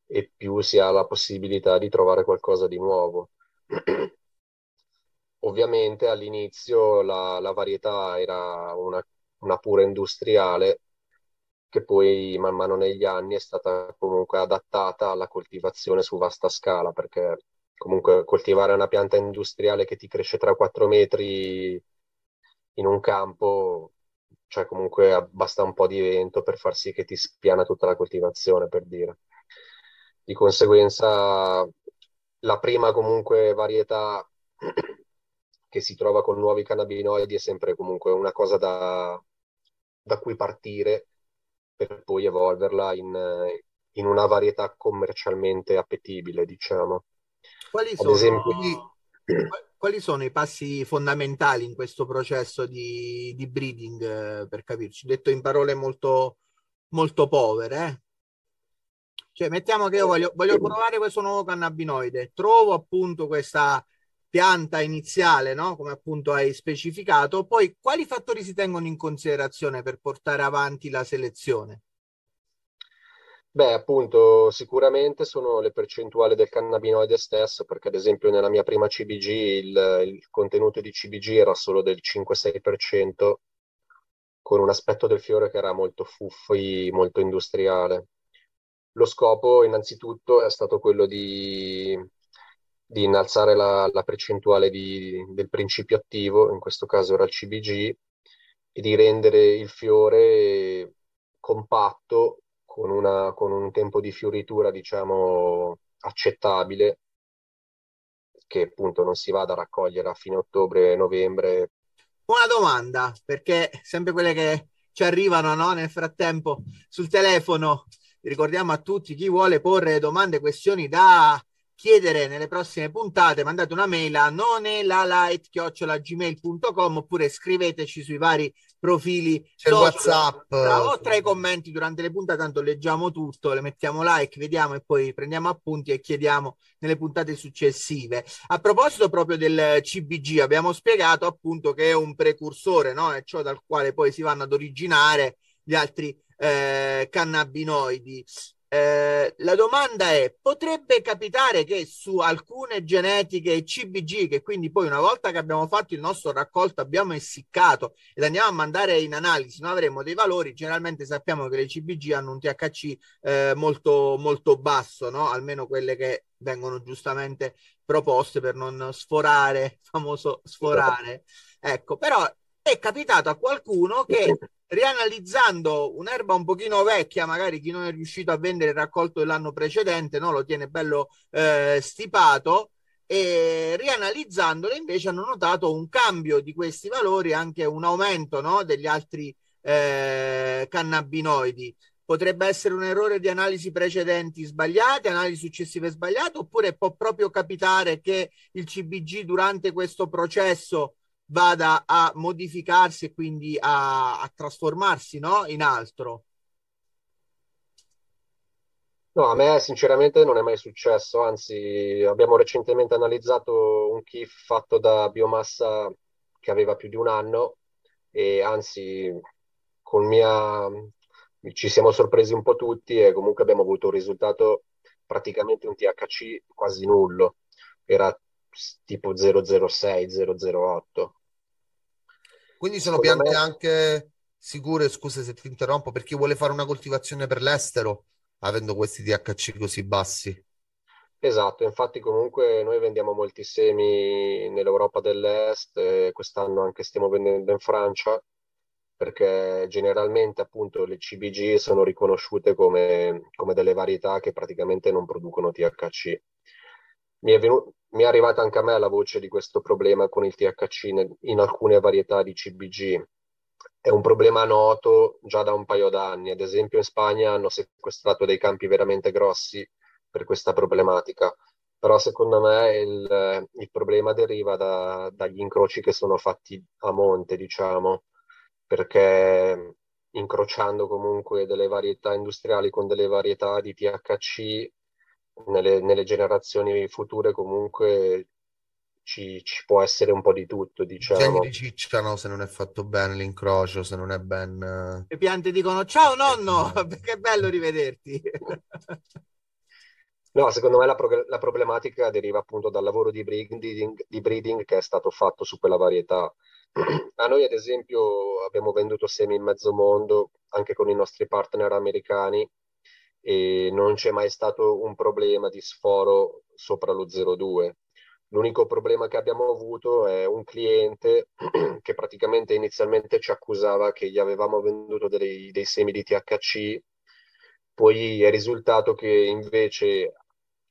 e più si ha la possibilità di trovare qualcosa di nuovo. ovviamente all'inizio la, la varietà era una, una pura industriale che poi man mano negli anni è stata comunque adattata alla coltivazione su vasta scala, perché comunque coltivare una pianta industriale che ti cresce 3-4 metri in un campo, cioè comunque basta un po' di vento per far sì che ti spiana tutta la coltivazione, per dire. Di conseguenza la prima comunque varietà che si trova con nuovi cannabinoidi è sempre comunque una cosa da, da cui partire per poi evolverla in, in una varietà commercialmente appetibile, diciamo. Quali sono, esempio... quali sono, i passi fondamentali in questo processo di, di breeding, per capirci? Detto in parole molto, molto povere, eh? Cioè, mettiamo che io voglio, voglio provare questo nuovo cannabinoide, trovo appunto questa pianta iniziale, no? come appunto hai specificato, poi quali fattori si tengono in considerazione per portare avanti la selezione? Beh, appunto, sicuramente sono le percentuali del cannabinoide stesso, perché ad esempio nella mia prima CBG il, il contenuto di CBG era solo del 5-6%, con un aspetto del fiore che era molto fuffi, molto industriale. Lo scopo innanzitutto è stato quello di di innalzare la, la percentuale di, del principio attivo, in questo caso era il CBG, e di rendere il fiore compatto con, una, con un tempo di fioritura, diciamo, accettabile, che appunto non si vada a raccogliere a fine ottobre-novembre. Una domanda, perché sempre quelle che ci arrivano no? nel frattempo sul telefono, ricordiamo a tutti chi vuole porre domande, questioni da chiedere nelle prossime puntate, mandate una mail a nonelalight.gmail.com oppure scriveteci sui vari profili C'è WhatsApp o tra i commenti durante le puntate, tanto leggiamo tutto, le mettiamo like, vediamo e poi prendiamo appunti e chiediamo nelle puntate successive. A proposito proprio del CBG, abbiamo spiegato appunto che è un precursore, no? È ciò dal quale poi si vanno ad originare gli altri eh, cannabinoidi. Eh, la domanda è: potrebbe capitare che su alcune genetiche CBG, che quindi poi una volta che abbiamo fatto il nostro raccolto, abbiamo essiccato ed andiamo a mandare in analisi, noi avremo dei valori. Generalmente sappiamo che le CBG hanno un THC eh, molto, molto basso, no? almeno quelle che vengono giustamente proposte per non sforare, famoso sforare. Ecco, però è capitato a qualcuno che rianalizzando un'erba un pochino vecchia, magari chi non è riuscito a vendere il raccolto dell'anno precedente, no? lo tiene bello eh, stipato, e rianalizzandole invece hanno notato un cambio di questi valori, anche un aumento no? degli altri eh, cannabinoidi. Potrebbe essere un errore di analisi precedenti sbagliate, analisi successive sbagliate, oppure può proprio capitare che il CBG durante questo processo vada a modificarsi e quindi a, a trasformarsi no? in altro. No, a me sinceramente non è mai successo, anzi abbiamo recentemente analizzato un KIF fatto da biomassa che aveva più di un anno e anzi con mia ci siamo sorpresi un po' tutti e comunque abbiamo avuto un risultato praticamente un THC quasi nullo, era tipo 006, 008. Quindi sono Secondo piante me... anche sicure, scusa se ti interrompo, per chi vuole fare una coltivazione per l'estero, avendo questi THC così bassi. Esatto, infatti comunque noi vendiamo molti semi nell'Europa dell'Est, e quest'anno anche stiamo vendendo in Francia, perché generalmente appunto le CBG sono riconosciute come, come delle varietà che praticamente non producono THC. Mi è, venuto, mi è arrivata anche a me la voce di questo problema con il THC in, alcune varietà di CBG. È un problema noto già da un paio d'anni. Ad esempio in Spagna hanno sequestrato dei campi veramente grossi per questa problematica. Però secondo me il, il problema deriva da, dagli incroci che sono fatti a monte, diciamo, perché incrociando comunque delle varietà industriali con delle varietà di THC nelle, nelle generazioni future comunque ci, ci, può essere un po' di tutto, diciamo. Geni ricicciano se non è fatto bene l'incrocio, se non è ben... Le piante dicono ciao nonno, che bello rivederti. No, secondo me la, pro- la problematica deriva appunto dal lavoro di breeding, di breeding che è stato fatto su quella varietà. A noi, ad esempio, abbiamo venduto semi in mezzo mondo anche con i nostri partner americani e non c'è mai stato un problema di sforo sopra lo 0,2. L'unico problema che abbiamo avuto è un cliente che praticamente inizialmente ci accusava che gli avevamo venduto dei, dei semi di THC, poi è risultato che invece,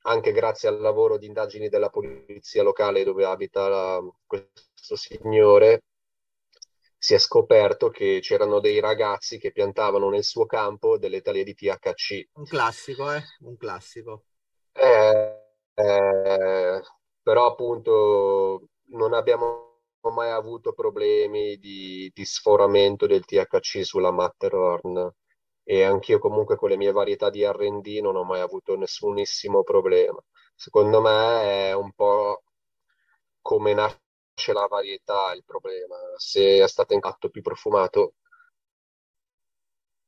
anche grazie al lavoro di indagini della polizia locale dove abita la, questo signore, si è scoperto che c'erano dei ragazzi che piantavano nel suo campo delle taglie di THC. Un classico, eh? Un classico. Eh, eh, però appunto non abbiamo mai avuto problemi di, di sforamento del THC sulla Matterhorn e anch'io comunque con le mie varietà di R&D non ho mai avuto nessunissimo problema. Secondo me è un po' come nasce c'è la varietà il problema. Se è stato in catto più profumato,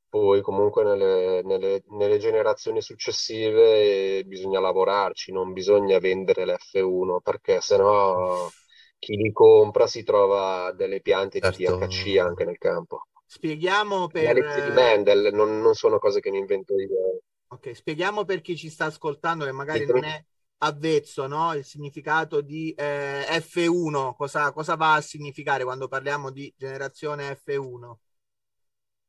poi comunque nelle, nelle, nelle generazioni successive bisogna lavorarci, non bisogna vendere l'F1 perché sennò chi li compra si trova delle piante certo. di THC anche nel campo. Spieghiamo per... Le lezioni di Mendel non, non, sono cose che mi invento io. Ok, spieghiamo per chi ci sta ascoltando che magari non è avvezzo no? il significato di eh, F1, cosa, cosa, va a significare quando parliamo di generazione F1?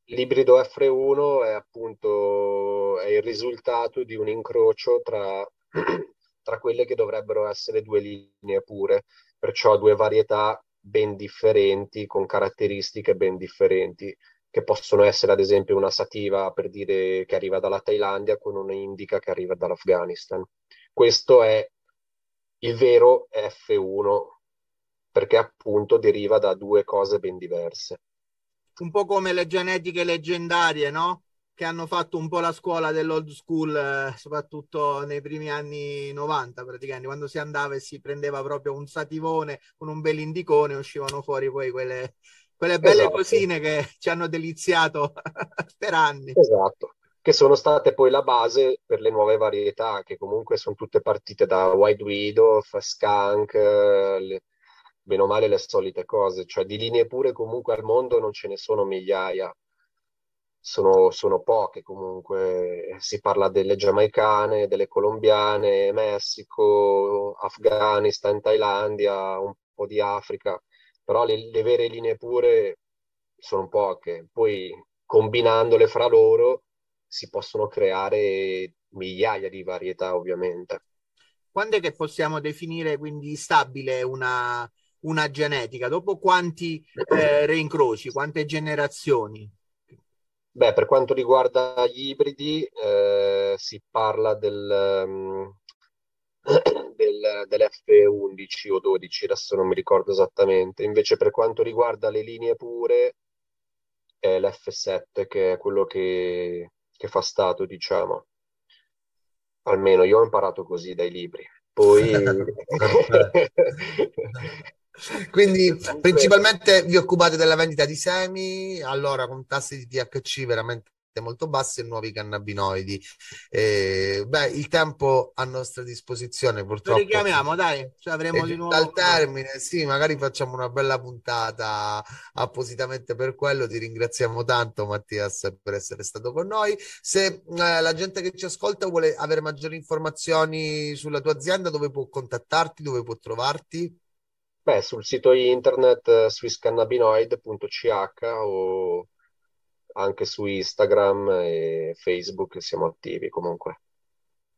L'ibrido F1 è appunto è il risultato di un incrocio tra, tra quelle che dovrebbero essere due linee pure, perciò due varietà ben differenti, con caratteristiche ben differenti, che possono essere ad esempio una sativa per dire che arriva dalla Thailandia con una indica che arriva dall'Afghanistan. Questo è il vero F1 perché appunto deriva da due cose ben diverse. Un po' come le genetiche leggendarie, no? Che hanno fatto un po' la scuola dell'old school, eh, soprattutto nei primi anni 90, praticamente, quando si andava e si prendeva proprio un sativone con un bel indicone, uscivano fuori poi quelle, quelle belle esatto. cosine che ci hanno deliziato per anni. Esatto che sono state poi la base per le nuove varietà, che comunque sono tutte partite da White Widow, Skunk, le, bene male le solite cose, cioè di linee pure comunque al mondo non ce ne sono migliaia, sono, sono poche comunque, si parla delle giamaicane, delle colombiane, Messico, Afghanistan, Thailandia, un po' di Africa, però le, le vere linee pure sono poche, poi combinandole fra loro si possono creare migliaia di varietà ovviamente. Quando è che possiamo definire quindi stabile una, una genetica? Dopo quanti eh, reincroci, quante generazioni? Beh, per quanto riguarda gli ibridi, eh, si parla del, um, del, dell'F11 o 12, adesso non mi ricordo esattamente. Invece per quanto riguarda le linee pure, è l'F7 che è quello che che fa stato, diciamo. Almeno io ho imparato così dai libri. Poi... Quindi principalmente vi occupate della vendita di semi, allora con tassi di THC veramente molto basse e nuovi cannabinoidi. Eh, beh, il tempo a nostra disposizione purtroppo. Lo richiamiamo, dai, cioè avremo di nuovo. Al termine, sì, magari facciamo una bella puntata appositamente per quello. Ti ringraziamo tanto, Mattias, per essere stato con noi. Se eh, la gente che ci ascolta vuole avere maggiori informazioni sulla tua azienda, dove può contattarti, dove può trovarti? Beh, sul sito internet eh, swisscannabinoid.ch o anche su Instagram e Facebook siamo attivi comunque.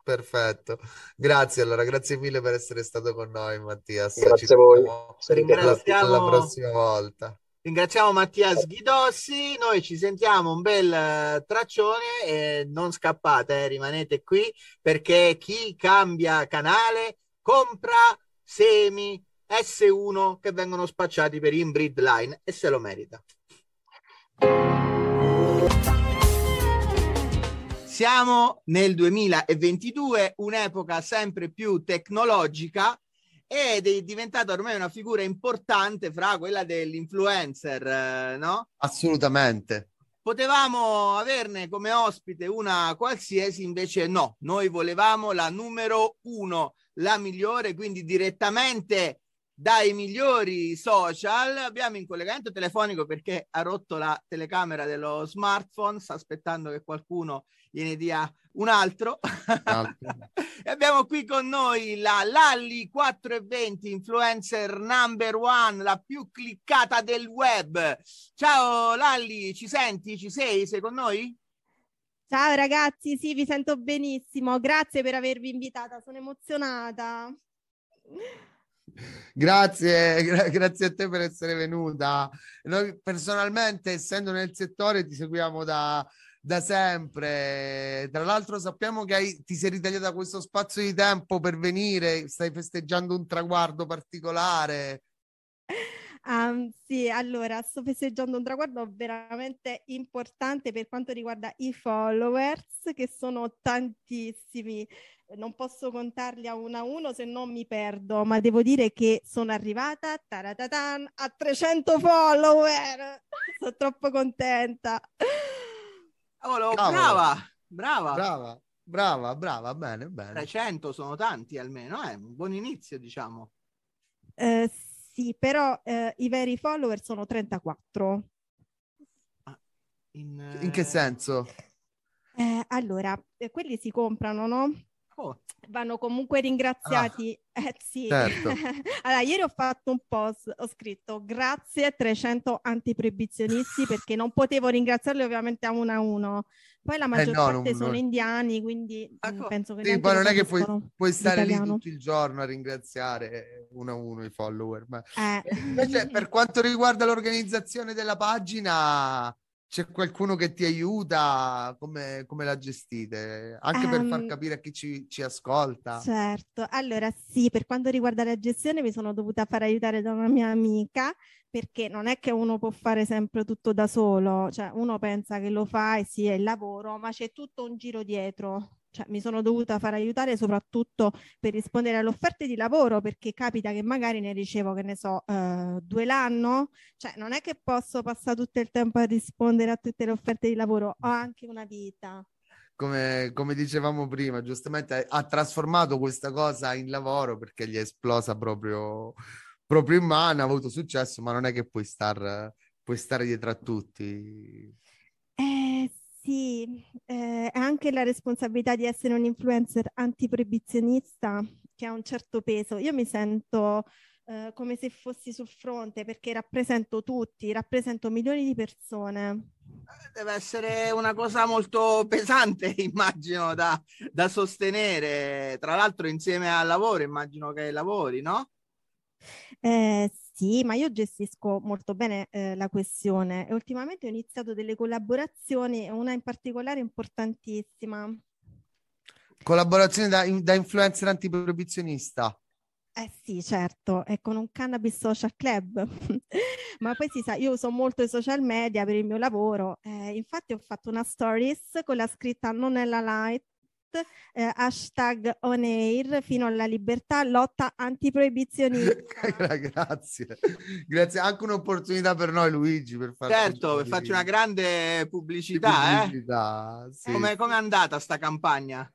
Perfetto, grazie allora, grazie mille per essere stato con noi Mattias. Grazie a voi. Ringraziamo... La prossima volta. Ringraziamo Mattias Ghidossi, noi ci sentiamo un bel eh, traccione e non scappate, eh, rimanete qui perché chi cambia canale compra semi S1 che vengono spacciati per Inbreed Line e se lo merita. Siamo nel 2022, un'epoca sempre più tecnologica ed è diventata ormai una figura importante fra quella dell'influencer, eh, no? Assolutamente. potevamo averne come ospite una qualsiasi, invece no, noi volevamo la numero uno, la migliore, quindi direttamente dai migliori social. Abbiamo in collegamento telefonico perché ha rotto la telecamera dello smartphone, sta aspettando che qualcuno gliene dia un altro. e abbiamo qui con noi la Lalli 420, influencer number one, la più cliccata del web. Ciao Lalli, ci senti? Ci sei? Sei con noi? Ciao ragazzi, sì, vi sento benissimo. Grazie per avervi invitata, sono emozionata. Grazie, gra- grazie a te per essere venuta. Noi personalmente, essendo nel settore, ti seguiamo da, da sempre. Tra l'altro sappiamo che hai, ti sei ritagliata questo spazio di tempo per venire, stai festeggiando un traguardo particolare. Um, sì, allora sto festeggiando un traguardo veramente importante per quanto riguarda i followers, che sono tantissimi. Non posso contarli a uno a uno se non mi perdo, ma devo dire che sono arrivata a 300 follower. Sono troppo contenta. Oh, brava, brava. Brava, brava, brava, bene, bene. 300 sono tanti almeno, è eh? un buon inizio, diciamo. Eh, sì, però eh, i veri follower sono 34. Ah, in, in, che eh, senso? Eh, allora, eh, quelli si comprano, no? Oh. Vanno comunque ringraziati. Ah, eh, sì. Certo. allora, ieri ho fatto un post, ho scritto grazie 300 antiproibizionisti perché non potevo ringraziarli ovviamente a uno a uno. Poi la maggior eh no, parte non, sono non... indiani, quindi ecco. penso che... Sì, poi non è che puoi, puoi stare l'italiano. lì tutto il giorno a ringraziare uno a uno i follower. Ma... Eh. Invece per quanto riguarda l'organizzazione della pagina c'è qualcuno che ti aiuta? Come, come la gestite? Anche um, per far ehm, capire a chi ci, ci, ascolta. Certo, allora sì, per quanto riguarda la gestione mi sono dovuta fare aiutare da una mia amica perché non è che uno può fare sempre tutto da solo, cioè uno pensa che lo fa e sì, è il lavoro, ma c'è tutto un giro dietro cioè, mi sono dovuta fare aiutare soprattutto per rispondere alle offerte di lavoro perché capita che magari ne ricevo, che ne so, eh, due l'anno, cioè non è che posso passare tutto il tempo a rispondere a tutte le offerte di lavoro, ho anche una vita. Come, come dicevamo prima, giustamente ha trasformato questa cosa in lavoro perché gli è esplosa proprio, proprio in mano, ha avuto successo, ma non è che puoi, star, puoi stare dietro a tutti. Eh sì, eh, anche la responsabilità di essere un influencer antiproibizionista che ha un certo peso. Io mi sento eh, come se fossi sul fronte perché rappresento tutti, rappresento milioni di persone. Deve essere una cosa molto pesante, immagino, da, da sostenere. Tra l'altro insieme al lavoro, immagino che lavori, no? Eh, sì, ma io gestisco molto bene eh, la questione e ultimamente ho iniziato delle collaborazioni, una in particolare importantissima. Collaborazione da, da influencer antiproibizionista? Eh sì, certo, è con un cannabis social club, ma poi si sa, io uso molto i social media per il mio lavoro, eh, infatti ho fatto una stories con la scritta non è la light eh, hashtag on air fino alla libertà, lotta antiproibizionista. Grazie, grazie. Anche un'opportunità per noi Luigi per fare Certo, per farci una grande pubblicità. Eh. pubblicità eh? sì. Come è andata sta campagna?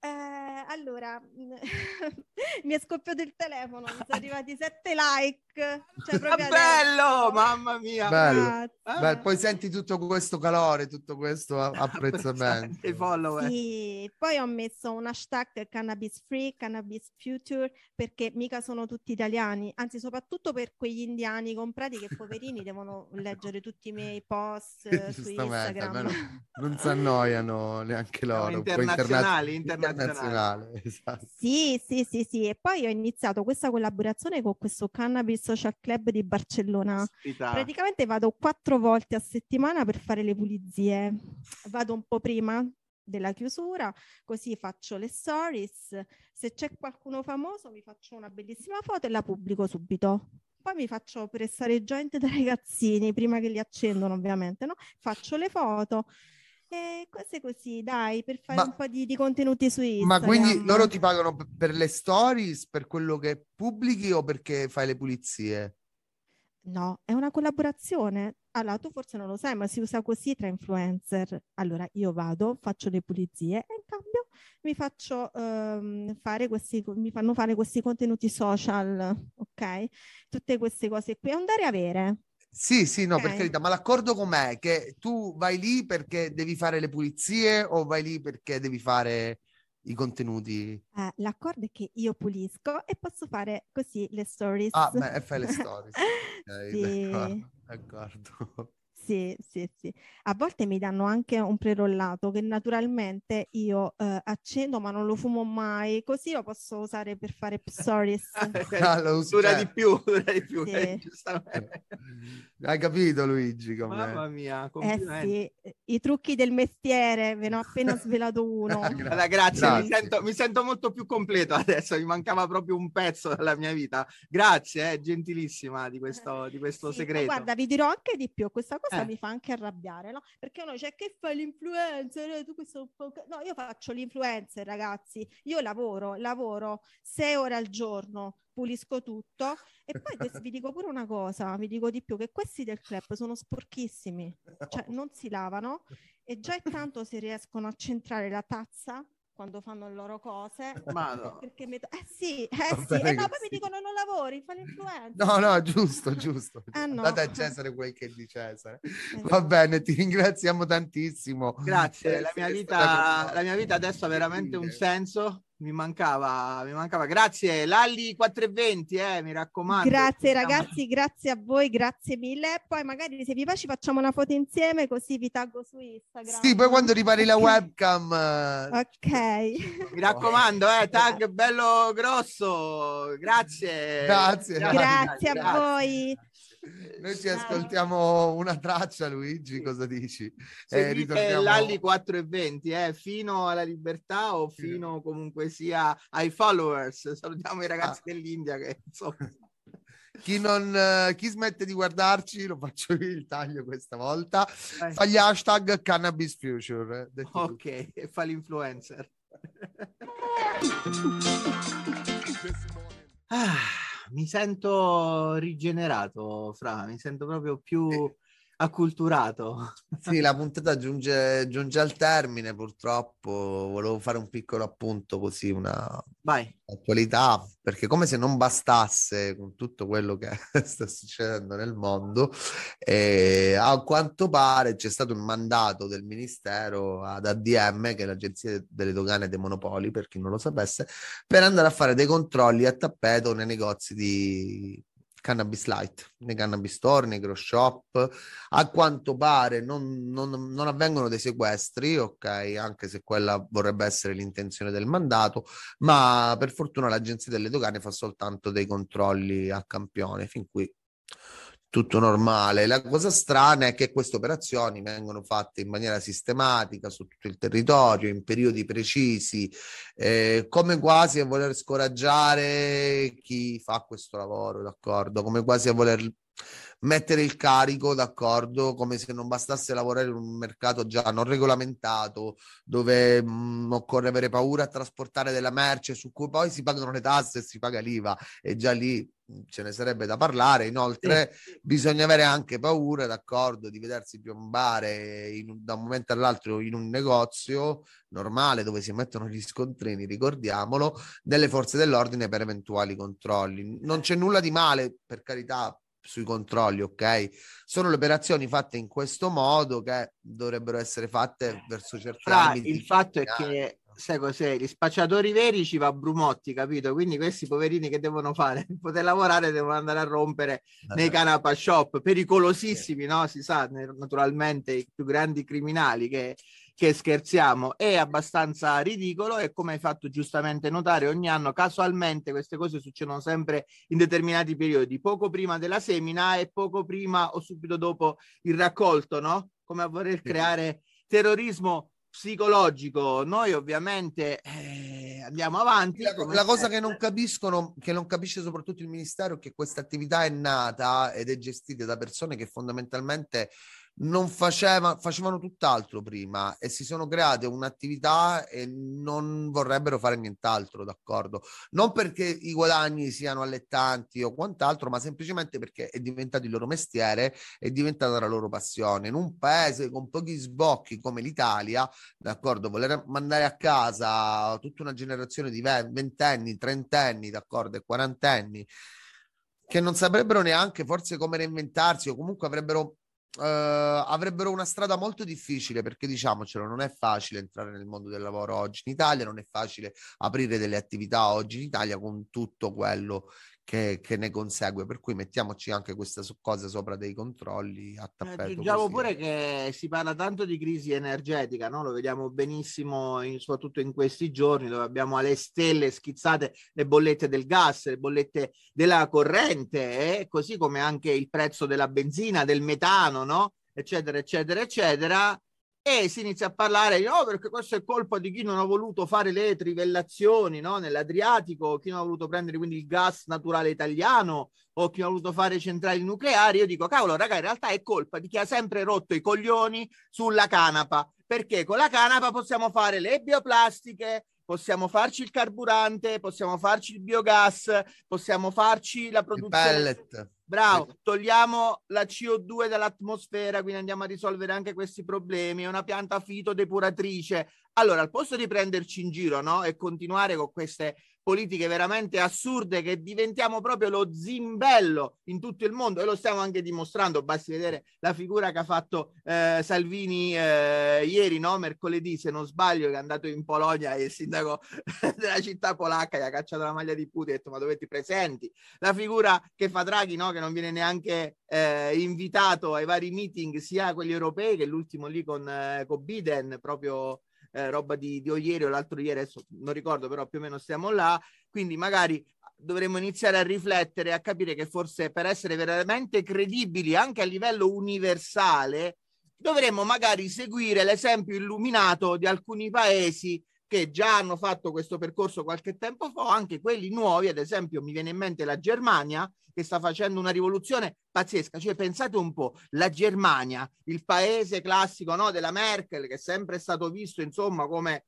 Eh, allora, mi è scoppiato il telefono, mi sono arrivati sette like. Cioè proprio bello, mamma mia. Bello. Bello. Poi senti tutto questo calore, tutto questo apprezzamento. I follower. Sì, poi ho messo un hashtag cannabis free, cannabis future, perché mica sono tutti italiani, anzi soprattutto per quegli indiani comprati che poverini devono leggere tutti i miei post su Instagram. Non si annoiano neanche loro. No, internazionali, internazionali internazionale. Esatto. Sì, sì, sì, sì. E poi ho iniziato questa collaborazione con questo Cannabis Social Club di Barcellona. Aspita. Praticamente vado quattro volte a settimana per fare le pulizie. Vado un po' prima della chiusura, così faccio le stories. Se c'è qualcuno famoso mi faccio una bellissima foto e la pubblico subito. Poi mi faccio prestare joint dai ragazzini prima che li accendono, ovviamente, no? Faccio le foto e cose così, dai, per fare ma, un po' di, di, contenuti su Instagram. Ma quindi loro ti pagano per le stories, per quello che pubblichi o perché fai le pulizie? No, è una collaborazione. Allora, tu forse non lo sai, ma si usa così tra influencer. Allora, io vado, faccio le pulizie e in cambio mi faccio um, fare questi, mi fanno fare questi contenuti social, ok? Tutte queste cose qui. È un dare avere. Sì, sì, no, okay. per carità, ma l'accordo com'è? Che tu vai lì perché devi fare le pulizie o vai lì perché devi fare i contenuti? Eh, l'accordo è che io pulisco e posso fare così le stories. Ah, beh, e fai le stories. okay, sì. d'accordo. d'accordo. Sì, sì, sì. A volte mi danno anche un prerollato che naturalmente io eh, accendo ma non lo fumo mai, così lo posso usare per fare stories. ah, lo dura di più, dura di più. Sì. Eh, Hai capito Luigi? Com'è? Mamma mia, eh sì, i trucchi del mestiere, ve ne ho appena svelato uno. grazie, grazie. grazie. Mi, sento, mi, sento, molto più completo adesso, mi mancava proprio un pezzo della mia vita. Grazie, eh, gentilissima di questo, di questo sì, segreto. Guarda, vi dirò anche di più, questa cosa eh. mi fa anche arrabbiare, no? Perché uno dice che fai l'influencer? Eh, tu questo... No, io faccio l'influencer, ragazzi. Io lavoro, lavoro sei ore al giorno, pulisco tutto e poi vi dico pure una cosa, vi dico di più, che questi del club sono sporchissimi, cioè non si lavano e già intanto si riescono a centrare la tazza quando fanno le loro cose. Ma no. Perché mi... Eh sì, eh sì. E eh no, poi mi dicono non lavori, fai l'influenza. No, no, giusto, giusto. Ah, no. Date a Cesare quel che è di Cesare. Esatto. Va bene, ti ringraziamo tantissimo. Grazie, la mia, vita, la mia vita adesso ha veramente un senso mi mancava, mi mancava. Grazie, Lalli 420, eh, mi raccomando. Grazie ragazzi, grazie a voi, grazie mille. Poi magari se vi piace facciamo una foto insieme così vi taggo su Instagram. Sì, poi quando ripari la webcam. Ok. Mi raccomando, eh, tag bello grosso. Grazie. Grazie. Grazie, grazie a grazie. Noi ci ascoltiamo una traccia, Luigi, cosa dici? Eh, ritorniamo... L'Alli 4 e 20, eh, fino alla libertà o fino comunque sia ai followers. Salutiamo i ragazzi ah. dell'India che insomma... Chi, non, uh, chi smette di guardarci, lo faccio io il taglio questa volta, eh. fa gli hashtag Cannabis Future. Eh, ok, e fa l'influencer. ah mi sento rigenerato, Fra, mi sento proprio più acculturato. Sì, la puntata giunge, giunge, al termine, purtroppo. Volevo fare un piccolo appunto così, una Vai. attualità, perché come se non bastasse con tutto quello che sta succedendo nel mondo, eh, a quanto pare c'è stato un mandato del Ministero ad ADM, che è l'Agenzia delle Dogane e dei Monopoli, per chi non lo sapesse, per andare a fare dei controlli a tappeto nei negozi di cannabis light, nei cannabis store, nei grow shop. A quanto pare non, non, non, avvengono dei sequestri, ok, anche se quella vorrebbe essere l'intenzione del mandato, ma per fortuna l'Agenzia delle Dogane fa soltanto dei controlli a campione, fin qui tutto normale. La cosa strana è che queste operazioni vengono fatte in maniera sistematica su tutto il territorio, in periodi precisi, eh, come quasi a voler scoraggiare chi fa questo lavoro, d'accordo? Come quasi a voler mettere il carico, d'accordo, come se non bastasse lavorare in un mercato già non regolamentato, dove mh, mm, occorre avere paura a trasportare della merce su cui poi si pagano le tasse e si paga l'IVA e già lì mm, ce ne sarebbe da parlare. Inoltre sì. bisogna avere anche paura, d'accordo, di vedersi piombare in, da un momento all'altro in un negozio normale dove si mettono gli scontrini, ricordiamolo, delle forze dell'ordine per eventuali controlli. Non c'è nulla di male, per carità, sui controlli, ok? Sono le operazioni fatte in questo modo che dovrebbero essere fatte verso certi Fra, Il fatto è che sai cos'è? Gli spacciatori veri ci va Brumotti, capito? Quindi questi poverini che devono fare? Per poter lavorare devono andare a rompere eh. nei canapa shop, pericolosissimi, no? Si sa, naturalmente i più grandi criminali che che scherziamo, è abbastanza ridicolo e come hai fatto giustamente notare ogni anno casualmente queste cose succedono sempre in determinati periodi, poco prima della semina e poco prima o subito dopo il raccolto, no? Come a voler creare terrorismo psicologico. Noi ovviamente eh, andiamo avanti. La, la cosa che non capiscono, che non capisce soprattutto il Ministero, è che questa attività è nata ed è gestita da persone che fondamentalmente non faceva, facevano tutt'altro prima e si sono create un'attività e non vorrebbero fare nient'altro, d'accordo? Non perché i guadagni siano allettanti o quant'altro, ma semplicemente perché è diventato il loro mestiere, è diventata la loro passione. In un paese con pochi sbocchi come l'Italia, d'accordo? Voler mandare a casa tutta una generazione di ventenni, trentenni, d'accordo, e quarantenni che non saprebbero neanche forse come reinventarsi o comunque avrebbero avrebbero una strada molto difficile perché diciamocelo, non è facile entrare nel mondo del lavoro oggi in Italia, non è facile aprire delle attività oggi in Italia con tutto quello che, che, ne consegue. Per cui mettiamoci anche questa cosa sopra dei controlli a tappeto. Aggiungiamo così. pure che si parla tanto di crisi energetica, no? lo vediamo benissimo, in, soprattutto in questi giorni, dove abbiamo alle stelle schizzate le bollette del gas, le bollette della corrente, eh? così come anche il prezzo della benzina, del metano, no? eccetera, eccetera, eccetera e si inizia a parlare di oh, perché questo è colpa di chi non ha voluto fare le trivellazioni no? nell'Adriatico, chi non ha voluto prendere quindi il gas naturale italiano o chi non ha voluto fare centrali nucleari. Io dico, cavolo, raga, in realtà è colpa di chi ha sempre rotto i coglioni sulla canapa, perché con la canapa possiamo fare le bioplastiche, possiamo farci il carburante, possiamo farci il biogas, possiamo farci la produzione. Il pellet. Bravo, togliamo la CO2 dall'atmosfera, quindi andiamo a risolvere anche questi problemi. È una pianta fitodepuratrice. Allora, al posto di prenderci in giro no? e continuare con queste politiche veramente assurde che diventiamo proprio lo zimbello in tutto il mondo e lo stiamo anche dimostrando, basti vedere la figura che ha fatto eh, Salvini eh, ieri, no? mercoledì se non sbaglio, che è andato in Polonia e il sindaco della città polacca gli ha cacciato la maglia di Putin e ha detto ma dove ti presenti? La figura che fa Draghi, no? che non viene neanche eh, invitato ai vari meeting, sia quelli europei che l'ultimo lì con, eh, con Biden, proprio eh, roba di, di ieri o l'altro ieri, adesso non ricordo, però più o meno stiamo là. Quindi magari dovremmo iniziare a riflettere, a capire che forse per essere veramente credibili anche a livello universale, dovremmo magari seguire l'esempio illuminato di alcuni paesi che già hanno fatto questo percorso qualche tempo fa, anche quelli nuovi, ad esempio mi viene in mente la Germania, che sta facendo una rivoluzione pazzesca. Cioè, pensate un po', la Germania, il paese classico no, della Merkel, che è sempre stato visto, insomma, come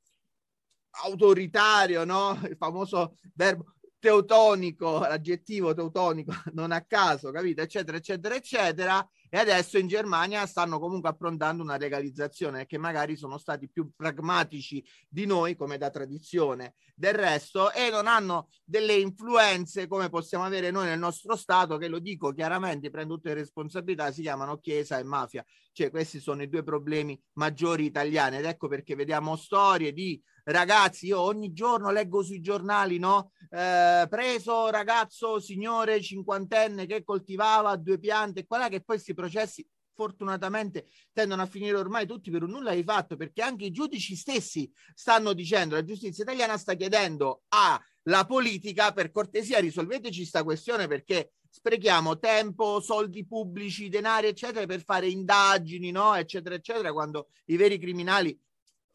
autoritario, no? Il famoso verbo teutonico, l'aggettivo teutonico, non a caso, capito? Eccetera, eccetera, eccetera e adesso in Germania stanno comunque approntando una legalizzazione che magari sono stati più pragmatici di noi come da tradizione del resto e non hanno delle influenze come possiamo avere noi nel nostro Stato che lo dico chiaramente, prendo tutte le responsabilità, si chiamano Chiesa e mafia, cioè questi sono i due problemi maggiori italiani ed ecco perché vediamo storie di ragazzi, io ogni giorno leggo sui giornali, no? Eh, preso ragazzo signore cinquantenne che coltivava due piante, quella che poi questi processi fortunatamente tendono a finire ormai tutti per un nulla di fatto, perché anche i giudici stessi stanno dicendo, la giustizia italiana sta chiedendo alla politica per cortesia risolveteci questa questione perché sprechiamo tempo, soldi pubblici, denari, eccetera, per fare indagini, no? eccetera, eccetera, quando i veri criminali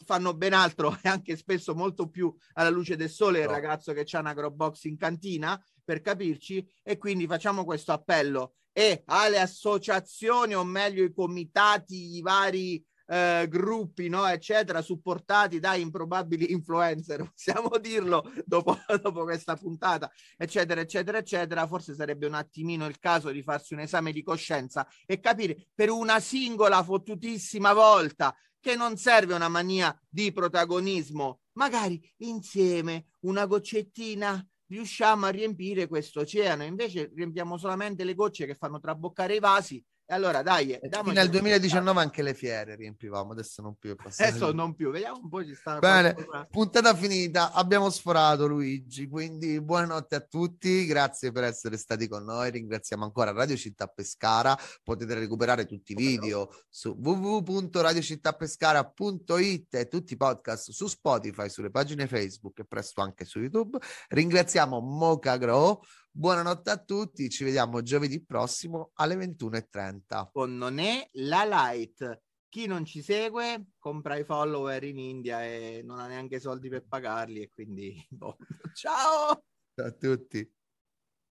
fanno ben altro e anche spesso molto più alla luce del sole no. il ragazzo che c'ha una grow box in cantina per capirci e quindi facciamo questo appello e alle associazioni o meglio i comitati, i vari eh, gruppi, no, eccetera, supportati da improbabili influencer, possiamo dirlo dopo, dopo questa puntata, eccetera, eccetera, eccetera, forse sarebbe un attimino il caso di farsi un esame di coscienza e capire per una singola fottutissima volta che non serve una mania di protagonismo, magari insieme una goccettina riusciamo a riempire questo oceano, invece riempiamo solamente le gocce che fanno traboccare i vasi allora dai, nel 2019 anche le fiere riempivamo, adesso non più. Adesso non più, vediamo un po' ci sta. Bene, puntata finita, abbiamo sforato Luigi, quindi buonanotte a tutti, grazie per essere stati con noi, ringraziamo ancora Radio Città Pescara, potete recuperare tutti i video su www.radiocittapescara.it e tutti i podcast su Spotify, sulle pagine Facebook e presto anche su YouTube. Ringraziamo Moca Grow Buonanotte a tutti, ci vediamo giovedì prossimo alle 21.30. Con Non è la light. Chi non ci segue compra i follower in India e non ha neanche soldi per pagarli e quindi boh. ciao! Ciao a tutti.